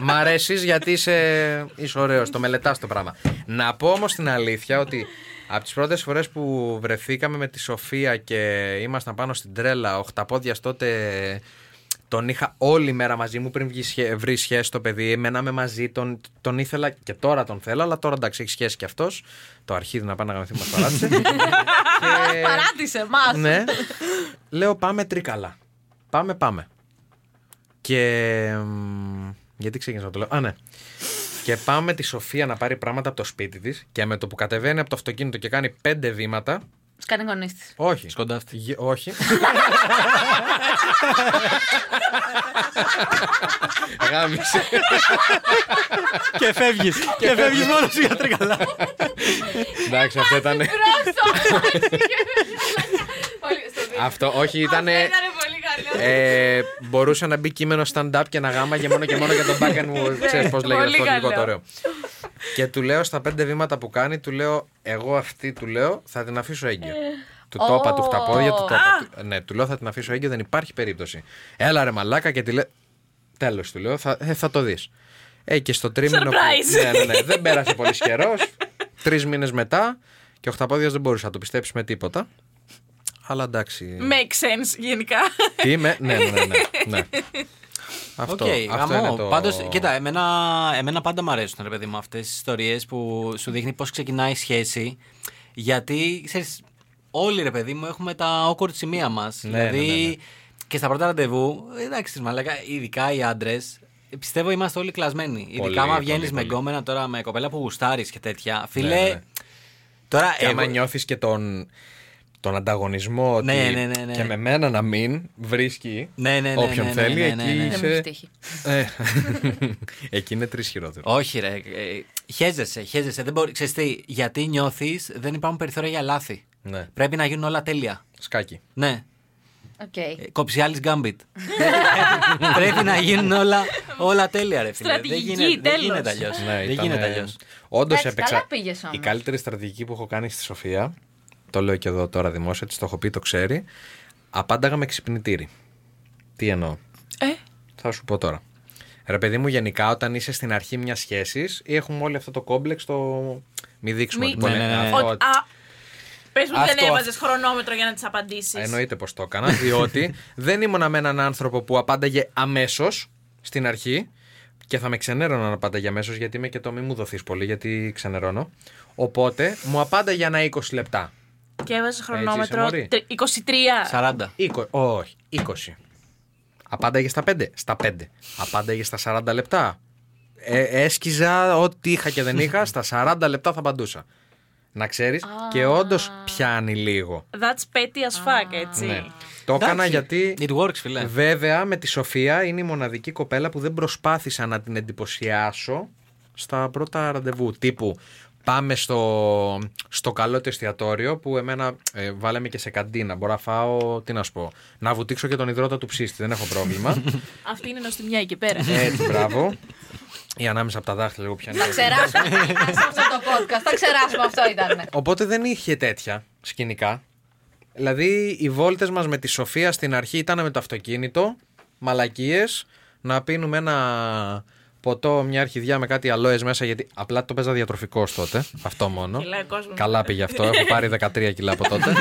Μ' αρέσεις γιατί είσαι, είσαι ωραίος. Το μελετάς το πράγμα. Να πω όμως την αλήθεια ότι από τις πρώτες φορές που βρεθήκαμε με τη Σοφία και ήμασταν πάνω στην τρέλα, οχταπόδια τότε. Τον είχα όλη μέρα μαζί μου πριν βγει σχέ- βρει σχέση το παιδί. Μέναμε μαζί, τον, τον ήθελα και τώρα τον θέλω, αλλά τώρα εντάξει έχει σχέση και αυτός. Το αρχίδι να πάει να γαμηθεί μας παράτησε. Και- Παράτησε μα. ναι. Λέω πάμε τρίκαλα. Πάμε, πάμε. Και. Μ, Γιατί ξεκίνησα να το λέω. Α, ναι. Και πάμε τη Σοφία να πάρει πράγματα από το σπίτι της και με το που κατεβαίνει από το αυτοκίνητο και κάνει πέντε βήματα. Σκάνει γονείς της. Όχι. Σκοντάφτη. Γε- όχι. Γάμισε. και φεύγεις. και φεύγεις μόνος σου για τρίκαλα. Εντάξει, αυτό ήταν. Αυτό, όχι, ήταν. Ήταν πολύ καλό. Ε, μπορούσε να μπει κείμενο stand-up και να γάμαγε μόνο και μόνο για τον back μου. Ξέρεις πώς λέγεται Πολύ αυτό λίγο καλό. το ωραίο. και του λέω στα πέντε βήματα που κάνει, του λέω, εγώ αυτή του λέω, θα την αφήσω έγκυο. Του το είπα, του χταπόδια, του το είπα. Του- Ναι, του λέω θα την αφήσω έγκυο, δεν υπάρχει περίπτωση. Έλα ρε μαλάκα και τη λέω. Τέλος του λέω, θα, ε, θα το δεις. Ε, και στο τρίμηνο. που- Surprise. ναι, ναι, ναι, δεν πέρασε πολύς καιρός. Τρεις μήνες μετά και ο χταπόδια δεν μπορούσε να το πιστέψει με τίποτα. Αλλά εντάξει. Makes sense γενικά. Τι είμαι, ναι, ναι, ναι, ναι, ναι. Αυτό, Οκ, αυτό γαμό. είναι το... Πάντως, κοίτα, εμένα, εμένα πάντα μου αρέσουν, ρε παιδί μου, αυτές τις ιστορίες που σου δείχνει πώς ξεκινάει η σχέση. Γιατί, ξέρεις, όλοι, ρε παιδί μου, έχουμε τα awkward σημεία μας. Ναι, δηλαδή, ναι, ναι, ναι. και στα πρώτα ραντεβού, εντάξει, μαλάκα, ειδικά οι άντρες, πιστεύω είμαστε όλοι κλασμένοι. ειδικά, άμα πολύ, βγαίνεις πολύ, με πολύ. γκόμενα τώρα με κοπέλα που γουστάρεις και τέτοια. Φίλε. Ναι, ναι. Τώρα, Και άμα εγώ- νιώθεις και τον, τον ανταγωνισμό ότι Ναι, ναι, ναι, ναι. και με μένα να μην βρίσκει Ναι, ναι, ναι, όποιον ναι, ναι, θέλει, ναι, ναι, εκεί ναι. Δεν μου είσαι... έχει τύχει. Ε, εκεί είναι τρεις χειρότερο. Όχι, ρε. ε, Χέζεσαι, χέζεσαι. Δεν μπορεί, ξέρεις τι, γιατί νιώθεις, δεν υπάρχουν περιθώρια για λάθη. Ναι. Πρέπει να γίνουν όλα τέλεια. Σκάκι. Ναι. Οκ. Ε, Κοψιάλης Gambit. Πρέπει να γίνουν όλα, όλα τέλεια, ρε φίλε. Δεν Στρατηγική, γίνεται, δεν τέλος. γίνεται αλλιώς. Ναι, δεν γίνεται αλλιώς. Όντως Εντάξει, έπαιξα. καλά πήγες όμως. Η καλύτερη στρατηγική που έχω κάνει στη Σοφία, το λέω και εδώ τώρα δημόσια, της το έχω πει, το ξέρει. Απάνταγα με ξυπνητήρι. Τι εννοώ; Ε, Θα σου πω τώρα. Ρε παιδί μου, γενικά όταν είσαι στην αρχή μιας σχέσης, έχουμε όλοι αυτό το κόμπλεξ το. Μη δείξουμε Μη- ότι πολύ- Ναι, ναι, ναι. αυτό- ότι- α, Πες μου Αυτό- δεν έβαζες χρονόμετρο για να τις απαντήσεις. Εννοείται πως το έκανα, διότι δεν ήμουνα με έναν άνθρωπο που απάνταγε αμέσως στην αρχή και θα με ξενέρωνα να απάνταγε αμέσως γιατί είμαι και το μη μου δοθείς πολύ, γιατί ξενερώνω. Οπότε μου απάνταγε ένα 20 λεπτά. Και έβαζε είσαι, χρονόμετρο. μωρή; τε- 23. 40. 20, όχι, 20. Απάνταγε στα 5. Στα 5. Απάνταγε στα 40 λεπτά. Ε, έσκιζα ό,τι είχα και δεν είχα, στα 40 λεπτά θα απαντούσα. Να ξέρεις. και όντως πιάνει λίγο. That's petty as fuck, έτσι. Ναι. Το έκανα Εντάξει, γιατί. It works, φίλε. Βέβαια, με τη Σοφία είναι η μοναδική κοπέλα που δεν προσπάθησα να την εντυπωσιάσω στα πρώτα ραντεβού. Τύπου πάμε στο, στο καλό το εστιατόριο που εμένα ε, βάλαμε και σε καντίνα. Μπορώ να φάω, τι να σου πω, να βουτήξω και τον υδρότα του ψήστη. Δεν έχω πρόβλημα. Αυτή είναι νοστιμιά εκεί πέρα. Έτσι, μπράβο. Ή ανάμεσα από τα δάχτυλα λίγο πιάνει. Θα ξεράσουμε σε αυτό το podcast. Θα ξεράσουμε, αυτό ήταν. Οπότε δεν είχε τέτοια σκηνικά. Δηλαδή οι βόλτες μας με τη Σοφία στην αρχή ήταν με το αυτοκίνητο, μαλακίες, να πίνουμε ένα ποτό, μια αρχιδιά με κάτι αλόες μέσα, γιατί απλά το παίζα διατροφικός τότε, αυτό μόνο. Κιλάει ο κόσμος. Καλά πήγε αυτό, έχω πάρει 13 κιλά από τότε.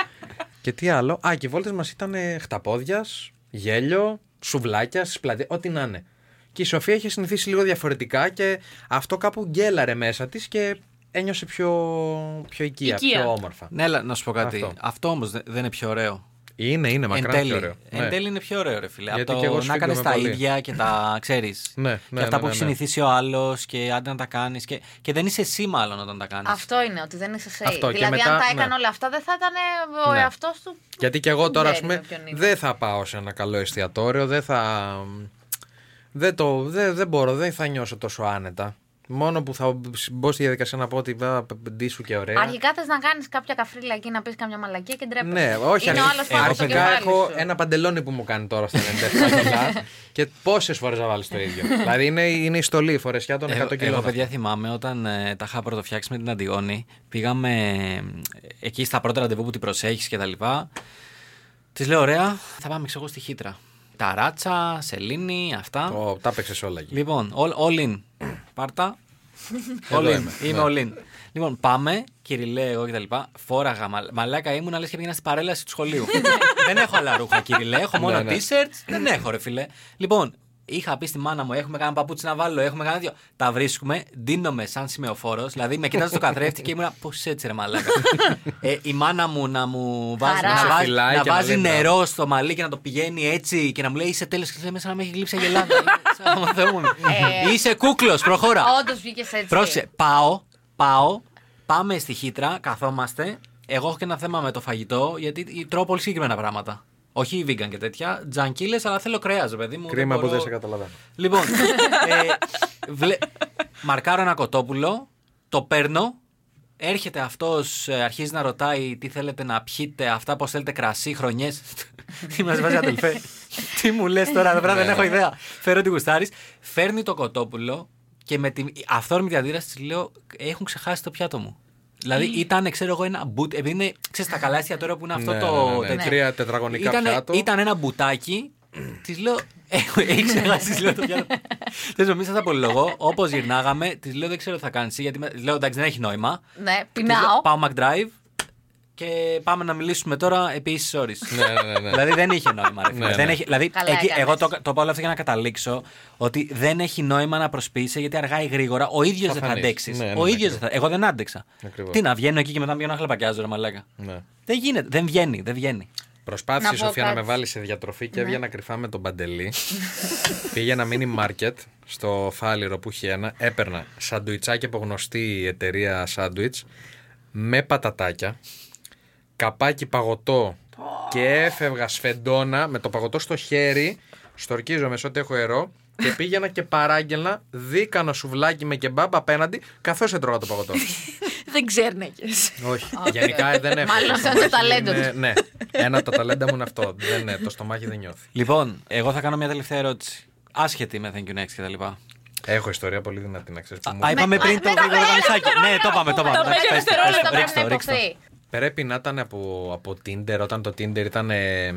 και τι άλλο; Α, και οι βόλτες μας ήταν χταπόδιας, γέλιο, σουβλάκια στις πλατείες, ό,τι να είναι. Και η Σοφία είχε συνηθίσει λίγο διαφορετικά και αυτό κάπου γκέλαρε μέσα της και ένιωσε πιο, πιο οικία, Οικία. πιο όμορφα. Ναι, αλλά να σου πω κάτι. Αυτό. Αυτό, όμως δεν είναι πιο ωραίο. Είναι, είναι, Εν μακράν τέλει, πιο ωραίο. εν Ναι. τέλει είναι πιο ωραίο, ρε φίλε. Γιατί Από και εγώ το να κάνεις σφίγγομαι τα πολύ. ίδια και τα ξέρεις. Ναι, και ναι, αυτά ναι, που ναι, έχει ναι. συνηθίσει ο άλλος και άντε να τα κάνεις. Και, και δεν είσαι εσύ, μάλλον, όταν τα κάνεις. Αυτό είναι, ότι δεν είσαι safe. Αυτό, και δηλαδή, μετά, αν τα έκανε ναι. όλα αυτά, δεν θα ήταν ο Ναι. εαυτός του. Γιατί και εγώ τώρα, ας Δεν πούμε, είναι ποιον είναι. δεν θα πάω σε ένα καλό εστιατόριο, δεν θα. Δεν, το, δεν, δεν μπορώ, δεν θα νιώσω τόσο άνετα. Μόνο που θα μπω στη διαδικασία να πω ότι va, ντύσου και ωραία. Αρχικά θες να κάνεις κάποια καφρίλα εκεί, να πεις καμιά μαλακία και ντρέπεσαι. Ναι, όχι. Είναι ο αρχι- άλλο πάνω στο αρχικά κεφάλι έχω σου. ένα παντελόνι που μου κάνει τώρα στα 97 κιλά και πόσες φορές να βάλεις το ίδιο. δηλαδή είναι, είναι η στολή, η φορεσιά των 100 Εγώ, κιλών. εγώ, παιδιά, θυμάμαι όταν ε, τα είχα πρωτοφτιάξει με την Αντιγόνη. Πήγαμε ε, εκεί στα πρώτα ραντεβού που την προσέχεις και τα λοιπά. Της λέω: Ωραία, θα πάμε ξέρω εγώ στη Χίτρα. Ταράτσα, σελήνη, αυτά. Το, τα έπαιξες όλα εκεί. Λοιπόν, all, all in. Πάρτα. all Εδώ in. είμαι, Είμαι ναι. all in. Λοιπόν, πάμε, κυριλέ, εγώ κτλ. Φόραγα, μα, μαλάκα ήμουν, λε και πήγαινας στην παρέλαση του σχολείου. δεν έχω άλλα ρούχα, κυριλέ. Έχω μόνο Ναι, ναι. t-shirts. Δεν έχω, ρε φιλέ. Λοιπόν, είχα πει στη μάνα μου: Έχουμε κανένα παπούτσι να βάλω, έχουμε κανένα δύο. Τα βρίσκουμε, ντύνομαι σαν σημεοφόρος. Δηλαδή, με κοιτάζει στο καθρέφτη και ήμουν πώς έτσι, ρε μαλάκα. ε, η μάνα μου να μου βάζει, Χαρά. να Σε βάζει, φυλάει να και να βάζει λέει, νερό στο μαλλί και να το πηγαίνει έτσι και να μου λέει Είσαι τέλο και λέει μέσα να με έχει γλύψει αγελάδα. Σαν να Θεός μου. Ε. Είσαι κούκλος, προχώρα. Όντως βγήκες έτσι. Πρόσεχε, πάω, πάω, πάμε στη χύτρα, καθόμαστε. Εγώ έχω και ένα θέμα με το φαγητό, γιατί τρώω πολύ συγκεκριμένα πράγματα. Όχι vegan και τέτοια, τζανκίλες, αλλά θέλω κρέας, παιδί μου. Κρίμα που μπορώ- δεν σε καταλαβαίνω. Λοιπόν, ε, βλε... μαρκάρω ένα κοτόπουλο, το παίρνω, έρχεται αυτός, αρχίζει να ρωτάει τι θέλετε να πιείτε, αυτά πώ θέλετε κρασί, χρονιές. τι μας βάζει, αδελφέ; τι μου λες τώρα, εδώ πέρα δεν Ναι, έχω ναι. ιδέα. Φέρω την γουστάρις, φέρνει το κοτόπουλο και με την αυθόρμητη αντίδραση της λέω: Έχουν ξεχάσει το πιάτο μου. Δηλαδή ήταν, ξέρω εγώ, ένα μπουτ. Επειδή είναι, ξέρεις, τα καλά εστιατόρια που είναι αυτό Ναι, το. ναι, ναι, ναι. τέτοιο. Τρία τετραγωνικά Ήταν, πιάτο. ήταν ένα μπουτάκι. Της λέω. «Έχω- Έχει ξεχάσει, της λέω το πιάτο. Δεν νομίζω, θα πολυλογώ. Όπως γυρνάγαμε, της λέω δεν ξέρω τι θα κάνεις. Γιατί με- της λέω εντάξει, δεν έχει νόημα. Ναι, Της λέω, πεινάω. Πάω McDrive και πάμε να μιλήσουμε τώρα επί ίσης ώρης. ναι, ναι, ναι, ναι. δηλαδή δεν είχε νόημα. Ρε, φίλε. Ναι, δεν ναι. έχει, δηλαδή, Καλά εκεί, έκανες. εγώ το, το πω όλο αυτό για να καταλήξω ότι δεν έχει νόημα να προσποιείσαι γιατί αργά ή γρήγορα ο ίδιος Θα δεν θα φανείς. αντέξεις. Ναι, ναι, ο ναι, ίδιος ακριβώς. δεν θα. Εγώ δεν άντεξα. Ακριβώς. Τι να βγαίνω εκεί και μετά να βγαίνω να χλαπακιάζω, ρε μαλάκα. ναι. Δεν γίνεται. Δεν βγαίνει. Δεν βγαίνει. Προσπάθησε Να η πω Σοφία να κάτι. με βάλεις σε διατροφή και έβγαινα κρυφά με τον Παντελή. Πήγαινα mini market στο Φάληρο που είχε ένα. Έπαιρνα σαντουιτσάκι από γνωστή εταιρεία σάντουιτς με πατατάκια, καπάκι παγωτό και έφευγα σφεντόνα με το παγωτό στο χέρι, στορκίζομαι σε ό,τι έχω αερό και πήγαινα και παράγγελνα δίκανο σουβλάκι με κεμπάμπ απέναντι καθώς έτρωγα το παγωτό. Δεν ξέρνεκες. Όχι. Γενικά ε, δεν έχω. Μάλλον Το αυτό είναι το στομάχι ταλέντο είναι- τους. Ναι. Ένα από τα ταλέντα μου είναι αυτό. Δεν, ναι, το στομάχι δεν νιώθει. Λοιπόν, εγώ θα κάνω μια τελευταία ερώτηση. Άσχετη με Thank you next και τα λοιπά. Έχω ιστορία πολύ δυνατή να ξέρεις. Α, είπαμε πριν το γρήγορο δανεισάκι. Ναι, το είπαμε, το είπαμε. Τα πέντε Πες το, δευτερόλεπτα πες το, πρέπει να ρίξτε το, ρίξτε το. υποθεί. Πρέπει να ήταν από, από Tinder όταν το Tinder ήταν ε,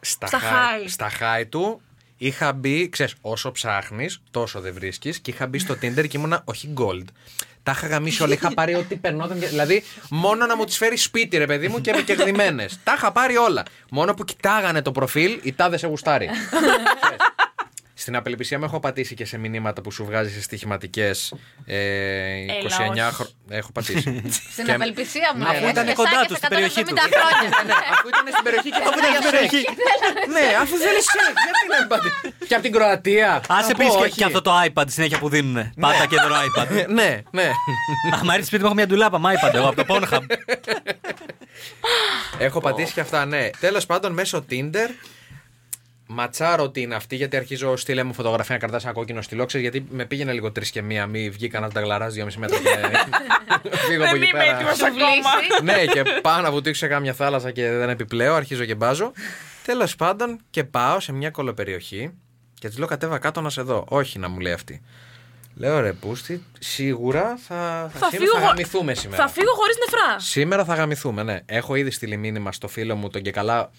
στα, Στα high, high. στα high του. Είχα μπει, ξέρεις, όσο ψάχνεις, τόσο δεν βρίσκεις. Και είχα μπει στο Tinder και ήμουνα όχι gold. Τα είχα γαμίσει όλα. Είχα πάρει ό,τι περνόταν. και- Δηλαδή, μόνο να μου τις φέρει σπίτι, ρε παιδί μου, και με κερδισμένες. Τα είχα πάρει όλα. Μόνο που κοιτάγανε το προφίλ, η τάδε σε γουστάρει. Ξέρεις. Στην απελπισία μου έχω πατήσει και σε μηνύματα που σου βγάζει σε στοιχηματικές ε, 29 όχι. χρόνια. Έχω πατήσει. Στην Και- απελπισία μου. Ναι, Αφού ήταν κοντά τους, στην περιοχή τους. χρόνια. ναι, αφού ήταν στην περιοχή και Αφού ήταν στην περιοχή. ναι, αφού θέλει σεξ, γιατί να μην πάτε. Και από την Κροατία. Άσε Να πω, πει και, όχι. και αυτό το iPad συνέχεια που δίνουν. Πάτα και εδώ iPad. Ναι, ναι. Άμα έρθει σπίτι μου, έχω μια ντουλάπα με iPad εγώ από το Pornhub. Έχω πατήσει και αυτά, ναι. Τέλος πάντων, μέσω Tinder. Ματσάρω ότι είναι αυτή, γιατί αρχίζω στείλε μου φωτογραφία να κρατάς ένα κόκκινο στυλό. Ξέρεις, γιατί με πήγαινε λίγο τρεις και μία, μη βγήκα να τα γλαρά 2,5 μέτρα και φύγω από Δεν εκεί είμαι πέρα. έτοιμος Σου ακόμα. βλύσει. ναι, και πάω να βουτήξω σε κάμια θάλασσα και δεν επιπλέω, αρχίζω και μπάζω. Τέλος πάντων, και πάω σε μια κολοπεριοχή και της λέω κατέβα κάτω να σε δω. Όχι να μου λέει αυτή. Λέω ρε Πούστη, σίγουρα θα, θα, Θα σήμερα φύγω θα χω- γαμηθούμε σήμερα. Θα φύγω χωρίς νεφρά. Σήμερα θα γαμηθούμε, ναι. Έχω ήδη στείλει μήνυμα στο φίλο μου τον και καλά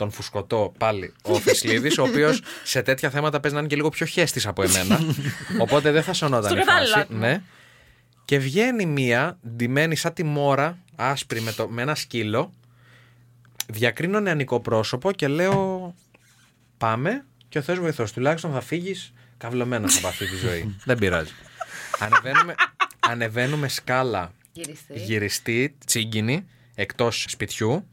τον φουσκωτό πάλι, ο Φεσλίδης, ο οποίος σε τέτοια θέματα παίζει να είναι και λίγο πιο χέστη από εμένα. οπότε δεν θα σωνόταν Στο η φάση. κατάλληλο άτομο. Ναι. Και βγαίνει μία ντυμένη σαν τη μόρα, άσπρη με, το, με ένα σκύλο. Διακρίνω νεανικό πρόσωπο και λέω πάμε και ο Θεός βοηθός. Τουλάχιστον θα φύγεις καυλωμένος από αυτή τη ζωή. δεν πειράζει. Ανεβαίνουμε, ανεβαίνουμε σκάλα Γυριστή. γυριστή, τσίγκινη, εκτός σπιτιού.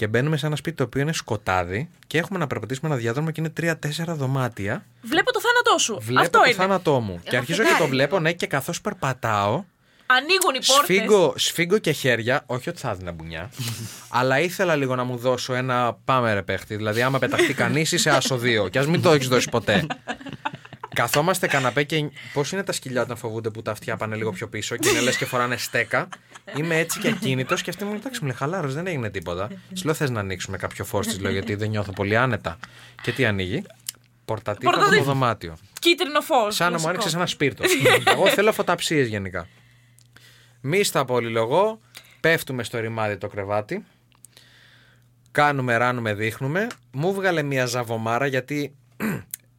Και μπαίνουμε σε ένα σπίτι το οποίο είναι σκοτάδι και έχουμε να περπατήσουμε ένα διάδρομο και είναι τρία-τέσσερα δωμάτια. Βλέπω το θάνατό σου. Βλέπω Αυτό το είναι. θάνατό μου. και αρχίζω και φεγγάρι, το βλέπω, λοιπόν. ναι, και καθώς περπατάω, Ανοίγουν οι πόρτες. σφίγγω, σφίγγω και χέρια. Όχι ότι θα έδινα μπουνιά, αλλά ήθελα λίγο να μου δώσω ένα πάμε ρε παίχτη. Δηλαδή, άμα πεταχτεί κανείς, είσαι άσο δύο. Και ας μην το έχεις δώσει ποτέ. Καθόμαστε καναπέ και πώς είναι τα σκυλιά όταν φοβούνται που τα αυτιά πάνε λίγο πιο πίσω και είναι λες και φοράνε στέκα. Είμαι έτσι και ακίνητος και αυτή μου λέει: Εντάξει, μου λέει χαλάρος, δεν έγινε τίποτα. Τη λέω: Θες να ανοίξουμε κάποιο φω, της λέω γιατί δεν νιώθω πολύ άνετα. Και τι ανοίγει; Πορτατίφα από το Πορτατίφα. δωμάτιο. Κίτρινο φω. Σαν να μου άνοιξε ένα σπίρτο. Εγώ θέλω φωταψίες γενικά. Μη στα πολυλογώ, πέφτουμε στο ρημάδι το κρεβάτι. Κάνουμε, ράνουμε, δείχνουμε. Μου βγάλε μια ζαβομάρα γιατί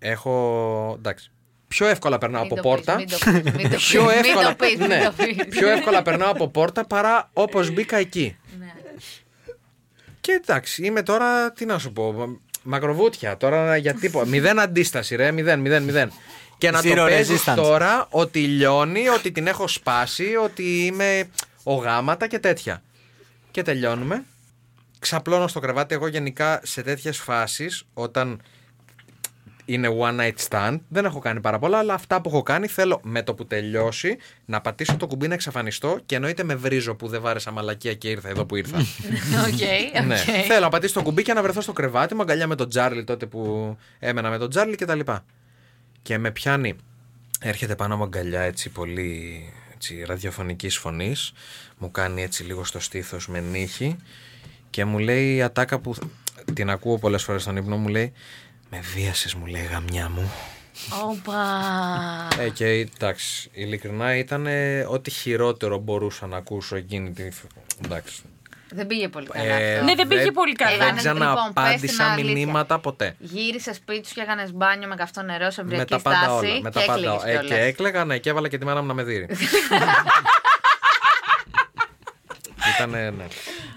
έχω. εντάξει. Πιο εύκολα περνάω Μην από το πεις, πόρτα. μην το πεις, μην το πεις, Πιο μην εύκολα, το πεις, μην ναι, το πεις. πιο εύκολα περνάω από πόρτα παρά όπως μπήκα εκεί. Ναι. Και εντάξει, είμαι τώρα, τι να σου πω, μακροβούτια. Τώρα για τίποτα. μηδέν αντίσταση, ρε. Μηδέν, μηδέν, μηδέν. Και να Zero το παίζεις resistance. τώρα ότι λιώνει, ότι την έχω σπάσει, ότι είμαι ο γάματα και τέτοια. Και τελειώνουμε. Ξαπλώνω στο κρεβάτι. Εγώ γενικά σε τέτοιες φάσεις, όταν είναι one night stand. Δεν έχω κάνει πάρα πολλά, αλλά αυτά που έχω κάνει θέλω με το που τελειώσει να πατήσω το κουμπί να εξαφανιστώ και εννοείται με βρίζω που δεν βάρεσα μαλακία και ήρθα εδώ που ήρθα. Οκ, ναι. οκ. Θέλω να πατήσω το κουμπί και να βρεθώ στο κρεβάτι μου, αγκαλιά με τον Τζάρλι τότε που έμενα με τον Τζάρλι και τα λοιπά. Και με πιάνει, έρχεται πάνω μου αγκαλιά έτσι πολύ έτσι, ραδιοφωνικής φωνής, μου κάνει έτσι λίγο στο στήθος με νύχι και μου λέει η ατάκα που την ακούω πολλές φορές στον ύπνο μου λέει «Με βίασες μου λέει γαμιά μου». Όπα. Ε, και εντάξει, ειλικρινά ήταν ε, ό,τι χειρότερο μπορούσα να ακούσω εκείνη τη... Εντάξει. Δεν πήγε πολύ καλά Ε, αυτό. Ναι, δεν πήγε πολύ καλά. Δεν Έκανες, λοιπόν, πες την ξαναπάντησα αλήθεια. μηνύματα ποτέ. Γύρισε σπίτι σου και έκανες μπάνιο με καυτό νερό σε Με εμπειρική τα πάντα στάση. όλα. Με και τα πάντα έκλαιγες όλα. Ε, και κιόλας. έκλαιγα, ναι, και έβαλα και τη μάνα μου να με δει. Ήταν, ναι.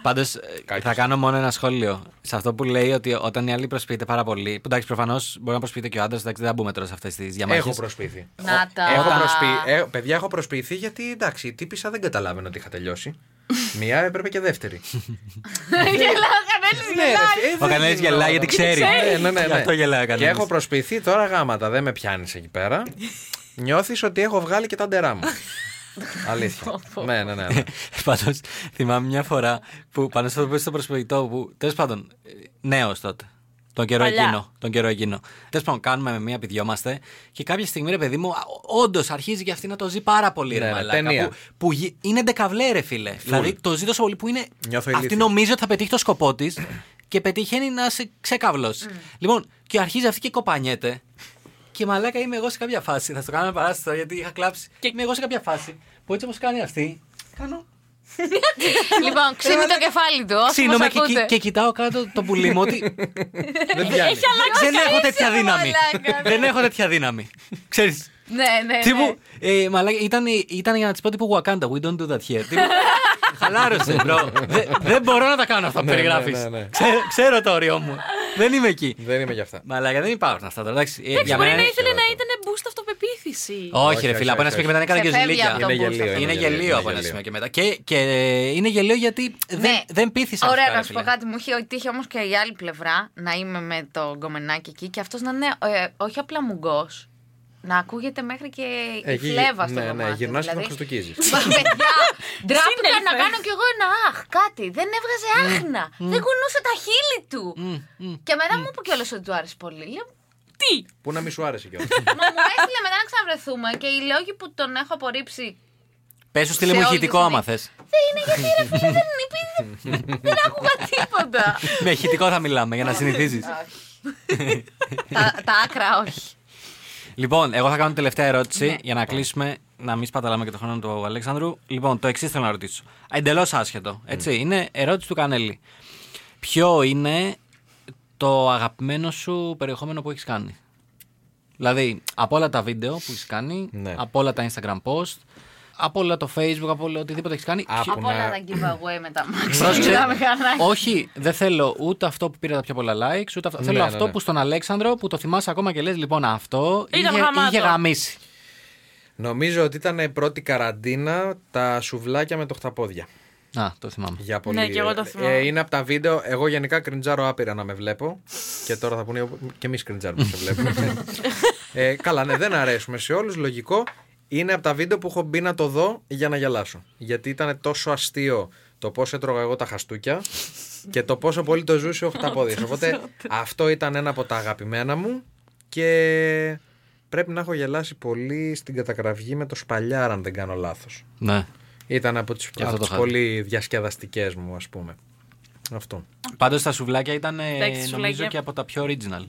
Πάντως Κάκης. θα κάνω μόνο ένα σχόλιο. Σε αυτό που λέει ότι όταν η άλλη προσποιείται πάρα πολύ. Που εντάξει, προφανώς μπορεί να προσποιείται και ο άντρας, εντάξει, δεν θα μπούμε τώρα σε αυτές τις διαμάχες. Έχω προσποιηθεί. Να τα. Έχω Όταν- προσποι... ε, παιδιά, έχω προσποιηθεί γιατί εντάξει, η τύπησα δεν καταλάβαινε ότι είχα τελειώσει. Μία έπρεπε και δεύτερη. Γελάω, κανένας Ναι, ρε, γελάει. ε, Ο δεν Κανέλη είναι γελάει όλα. γιατί ξέρει. Ναι, ναι, ναι, Γι' ναι. αυτό γελάει ο Και Κανέλης. έχω προσποιηθεί τώρα γάματα. Δεν με πιάνεις εκεί πέρα. Νιώθεις ότι έχω βγάλει και τα ντερά μου. Αλήθεια. ναι, ναι, ναι. ναι. Πάντως θυμάμαι μια φορά που πάνω στο που στο προσποιητό που. Τέλος πάντων, νέος τότε. Τον καιρό Παλιά. εκείνο. Τον καιρό εκείνο. Τέλος πάντων, κάνουμε με μία πηδιόμαστε και κάποια στιγμή, ρε παιδί μου, όντως αρχίζει και αυτή να το ζει πάρα πολύ. ρε Ναι, ναι, μαλάκα, ταινία. Που, που γι- είναι ντεκαβλέ, ρε φίλε. Δηλαδή το ζει τόσο πολύ που είναι. Νιώθω αυτή ηλίθιος. νομίζει ότι θα πετύχει το σκοπό της και πετυχαίνει να σε ξεκαβλώσει. Λοιπόν, και αρχίζει αυτή και κοπανιέται. Και μαλάκα είμαι εγώ σε κάποια φάση. Θα στο κάνω ένα παράσταση γιατί είχα κλάψει. Και είμαι εγώ σε κάποια φάση που έτσι όπως κάνει αυτή. Κάνω. Λοιπόν, ξύνει το κεφάλι του. Όσοι μας Ξύνομαι και, ακούτε. και, και κοιτάω κάτω το πουλί μου ότι Δεν πιάνει. δεν έχω τέτοια ρε δύναμη. μαλάκα, ναι. δεν έχω τέτοια δύναμη. Ξέρεις. Ναι, ναι. Τύπου, ναι. ε, μαλάκα, ήταν, ήταν για να της πω τύπου Wakanda. We don't do that here. Τύπου, χαλάρωσε, bro. Δε- δεν μπορώ να τα κάνω αυτά που Ναι, ναι, περιγράφεις. ναι, ναι. ξέρω το όριό μου. Δεν είμαι εκεί. Δεν είμαι γι' αυτά. Μαλάκα, δεν υπάρχουν αυτά τώρα. Εντάξει, ε, Εντάξει, για μπορεί μένα να είναι- ήθελε να χειρότερο. ήταν boost αυτοπεποίθηση. Όχι, Όχι, ρε όχι, φίλε, από ένα όχι, σημείο και μετά είναι κάτι και Ξεφεύγει ζηλίκια. αυτό. Είναι boost γελίο. αυτό. Είναι είναι γελίο από είναι ένα γελίο. σημείο και μετά. Και, και είναι γελίο γιατί δεν, Ναι. δεν πείθεις αυτά. Ωραία, ρε να σου πω φίλε. κάτι. Μου είχε τύχει όμως και η άλλη πλευρά να είμαι με το γκομενάκι εκεί και αυτός να είναι ε, όχι απλά μουγκός. Να ακούγεται μέχρι και η Εκεί- φλέβα στο ναι, ναι, δωμάτιο. γυρνάς και τον δηλαδή. χριστοκίζεις. Μα, Παιδιά, ντράπηκα Σύννεφε. να κάνω κι εγώ ένα αχ, κάτι. Δεν έβγαζε άχνα. Δεν κουνούσε τα χείλη του. Και μετά μου είπε κιόλας ότι του άρεσε πολύ. Λέω, Τι! Πού να μη σου άρεσε κιόλας. Μα μου έστειλε μετά να ξαναβρεθούμε και οι λόγοι που τον έχω απορρίψει. Πες σου στείλε σε μου όλη ηχητικό τη άμα στιγμή. θες. Δεν είναι γιατί ρε φίλε δεν είπε. Δεν άκουγα τίποτα. Με ηχητικό θα μιλάμε για να συνηθίζεις. τα, τα άκρα όχι. Λοιπόν, εγώ θα κάνω την τελευταία ερώτηση για να κλείσουμε, να μην σπαταλάμε και το χρόνο του Αλέξανδρου. Λοιπόν, το εξής θέλω να ρωτήσω. Εντελώς άσχετο. Έτσι, είναι ερώτηση του Κανέλη. Ποιο είναι το αγαπημένο σου περιεχόμενο που έχεις κάνει; Δηλαδή, από όλα τα βίντεο που έχεις κάνει, Ναι. από όλα τα Instagram post, από όλα το Facebook, από όλα οτιδήποτε έχεις κάνει. Από ποιο- Από όλα να- τα giveaway με τα Πρόσεξε. μάξι. μηχανάκια. Όχι, δεν θέλω ούτε αυτό που πήρε τα πιο πολλά likes, ούτε αυτό. Ναι, θέλω ναι, αυτό ναι. που στον Αλέξανδρο που το θυμάσαι ακόμα και λες λοιπόν αυτό Ήταν είχε, γαμάτο. είχε γαμίσει. Νομίζω ότι ήταν πρώτη καραντίνα τα σουβλάκια με το χταπόδια. Α, το θυμάμαι. Για πολύ... Ναι, και εγώ το θυμάμαι. Ε, είναι από τα βίντεο. Εγώ γενικά κριντζάρω άπειρα να με βλέπω. και τώρα θα πούνε και εμείς κριντζάρουμε να σε βλέπουμε. ε, καλά, ναι, δεν αρέσουμε σε όλους. Λογικό. Είναι από τα βίντεο που έχω μπει να το δω για να γελάσω. Γιατί ήταν τόσο αστείο το πώς έτρωγα εγώ τα χαστούκια και το πόσο πολύ το ζούσε ο χταπόδια. Οπότε αυτό ήταν ένα από τα αγαπημένα μου και πρέπει να έχω γελάσει πολύ στην κατακραυγή με το σπαλιάρα, αν δεν κάνω λάθος. Ναι. Ήταν από τις, Και από αυτό το τις είχα δει. πολύ διασκεδαστικές μου, ας πούμε. Αυτό. Πάντως τα σουβλάκια ήταν ε, Εντάξει, νομίζω σουβλάκια. και από τα πιο original.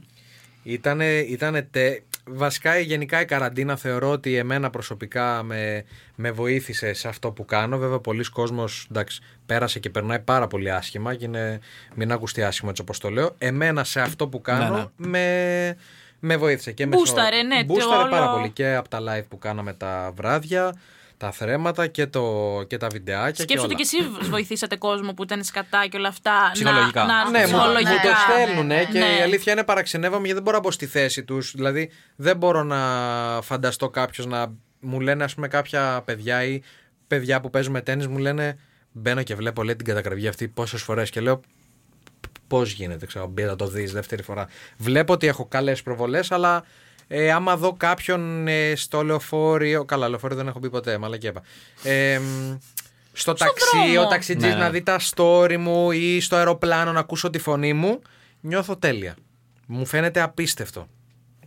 Ήτανε, ήτανε τε... Βασικά γενικά η καραντίνα θεωρώ ότι εμένα προσωπικά με, με βοήθησε σε αυτό που κάνω. Βέβαια πολλοί κόσμος εντάξει, πέρασε και περνάει πάρα πολύ άσχημα και είναι, μην ακουστεί άσχημο έτσι όπως το λέω. Εμένα σε αυτό που κάνω Ναι, Με, με βοήθησε. Και με Μπούσταρε, ναι, το Μπούσταρε όλο- πάρα πολύ και από τα live που κάναμε τα βράδια, τα θρέματα και, το, και τα βιντεάκια Σκέψου και ότι όλα. και εσεί βοηθήσατε κόσμο που ήταν σκατά και όλα αυτά. Ψυχολογικά. Να, να, Ναι, μου, μου ψυχολογικά. το Ναι, στέλνουν ναι, και ναι. η αλήθεια είναι παραξενεύομαι γιατί δεν μπορώ να μπω στη θέση τους. Δηλαδή, δεν μπορώ να φανταστώ κάποιος να μου λένε, ας πούμε, κάποια παιδιά ή παιδιά που παίζουν με τέννη μου λένε Μπαίνω και βλέπω λέει, την κατακραυγή αυτή πόσες φορές και λέω Πώς γίνεται, ξέρω, μπει να το δεις δεύτερη φορά. Βλέπω ότι έχω καλές προβολές, αλλά ε, άμα δω κάποιον ε, στο λεωφορείο. Καλά, λεωφορείο δεν έχω μπει ποτέ, μαλακή είπα. Ε, μ, στο ταξί, δρόμο. ο ταξιτζής Ναι, ναι. να δει τα story μου ή στο αεροπλάνο να ακούσω τη φωνή μου, νιώθω τέλεια. Μου φαίνεται απίστευτο.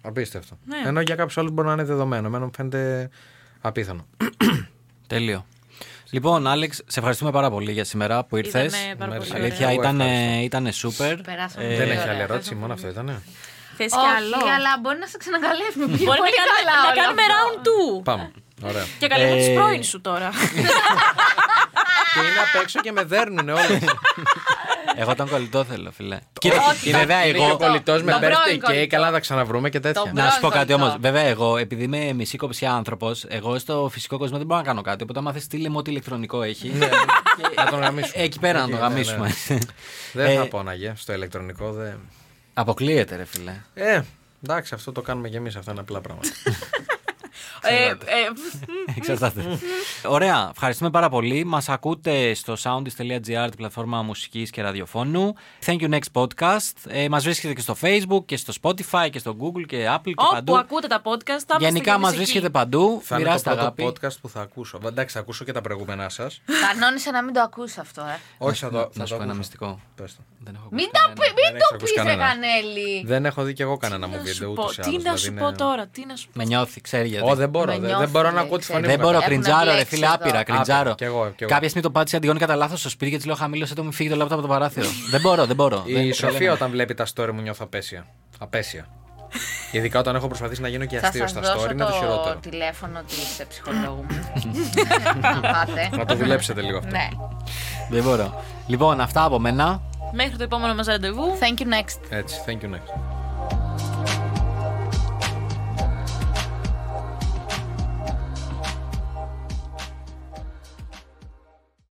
Απίστευτο. Ναι. Ενώ για κάποιους άλλους μπορεί να είναι δεδομένο. Εμένα μου φαίνεται απίθανο. Τέλειο. Λοιπόν, Άλεξ, σε ευχαριστούμε πάρα πολύ για σήμερα που ήρθες. Ήτανε πάρα Merci. πολύ Αλήθεια, Εγώ ήταν, ευχαριστώ. ήταν super. Περάσαμε Ε, πολύ δεν ωραία. έχει άλλη ερώτηση, Ευχαριστώ μόνο πολύ. αυτό ήταν. Θες κι άλλο; Όχι, αλλά μπορεί να σε ξανακαλέσουμε. Πήγε Μπορεί να, πολύ κάνουμε, καλά να όλο κάνουμε αυτό. round 2. Πάμε. Ωραία. Και καλούμε Ε, τις πρώην σου τώρα. και είναι απ' έξω και με δέρνουνε όλες. Εγώ τον κολλητό θέλω, φιλέ. Κοίτα, Όχι, βέβαια, το- Είναι και εγώ. ο κολλητός με Το birthday πρώην cake, κολλητό. αλλά θα ξαναβρούμε και τέτοια. Το Να σου πω κάτι Μπρόγκολτο. όμω. Βέβαια, εγώ επειδή είμαι μισή κοψιά άνθρωπος, εγώ στο φυσικό κόσμο δεν μπορώ να κάνω κάτι. Οπότε, άμα θες, στείλε μου ό,τι ηλεκτρονικό έχει. Να τον γαμίσουμε. Εκεί πέρα να Εκεί, το ναι, ναι. γαμίσουμε. Δεν Ε, θα πόναγε στο ηλεκτρονικό. Δεν... Αποκλείεται, ρε φιλέ. Ε, εντάξει, αυτό το κάνουμε κι εμείς. Αυτά είναι απλά πράγματα. Ε, ε, Εξαρτάται. Ωραία. Ευχαριστούμε πάρα πολύ. Μας ακούτε στο soundist.gr, την πλατφόρμα μουσικής και ραδιοφώνου. Thank you next podcast. Ε, μας βρίσκεται και στο Facebook και στο Spotify και στο Google και Apple και όπου παντού. ακούτε τα podcast, θα είμαστε Γενικά κι μας εμείς εκεί. βρίσκεται παντού. θα είναι το Μοιράστε πρώτο αγάπη. podcast που θα ακούσω. Εντάξει, θα ακούσω και τα προηγούμενά σας. Κανόνισε να μην το ακούσει αυτό, ε. Όχι, θα το. Να θα σου το πω ένα ακούσω. μυστικό. Πες το. Δεν έχω Μην ακούσει το, κανένα. πει- μην Δεν έχεις το ακούσει πεις, ρε κανένα. Κανέλη. Δεν έχω δει κι εγώ κανένα μου Τι να βίντεο σου ούτως πω, ή τι άλλως. να σου πω τώρα, τι να σου πω. Με νιώθει, ξέρει γιατί. Ω, δεν μπορώ. Με Δεν, νιώθει, δεν μπορώ να λέει, ακούω τη ξέρεις. φωνή Δεν μου. μπορώ, Έχουν κριντζάρω, ρε μπλέξει φίλε, εδώ. άπειρα, κριντζάρω. Άπειρα, κι εγώ, κι εγώ. Κάποια στιγμή το πάτησε Αντιγόνη κατά λάθος στο σπίτι και της λέω χαμήλω το μου φύγει το λάπτο από το παράθυρο. δεν μπορώ, δεν μπορώ. Η Δεν- Σοφία όταν βλέπει τα story μου νιώθω απέσια. Απέσια. Ειδικά όταν έχω προσπαθήσει να γίνω και Θα αστείο σας στα δώσω story είναι το το χειρότερο. τηλέφωνο της ε, ψυχολόγου μου. Να πάτε. Να το δουλέψετε λίγο αυτό. Ναι. Δεν μπορώ. Λοιπόν, αυτά από μένα. Μέχρι το επόμενο μας ραντεβού. Thank you next. Έτσι, thank you next.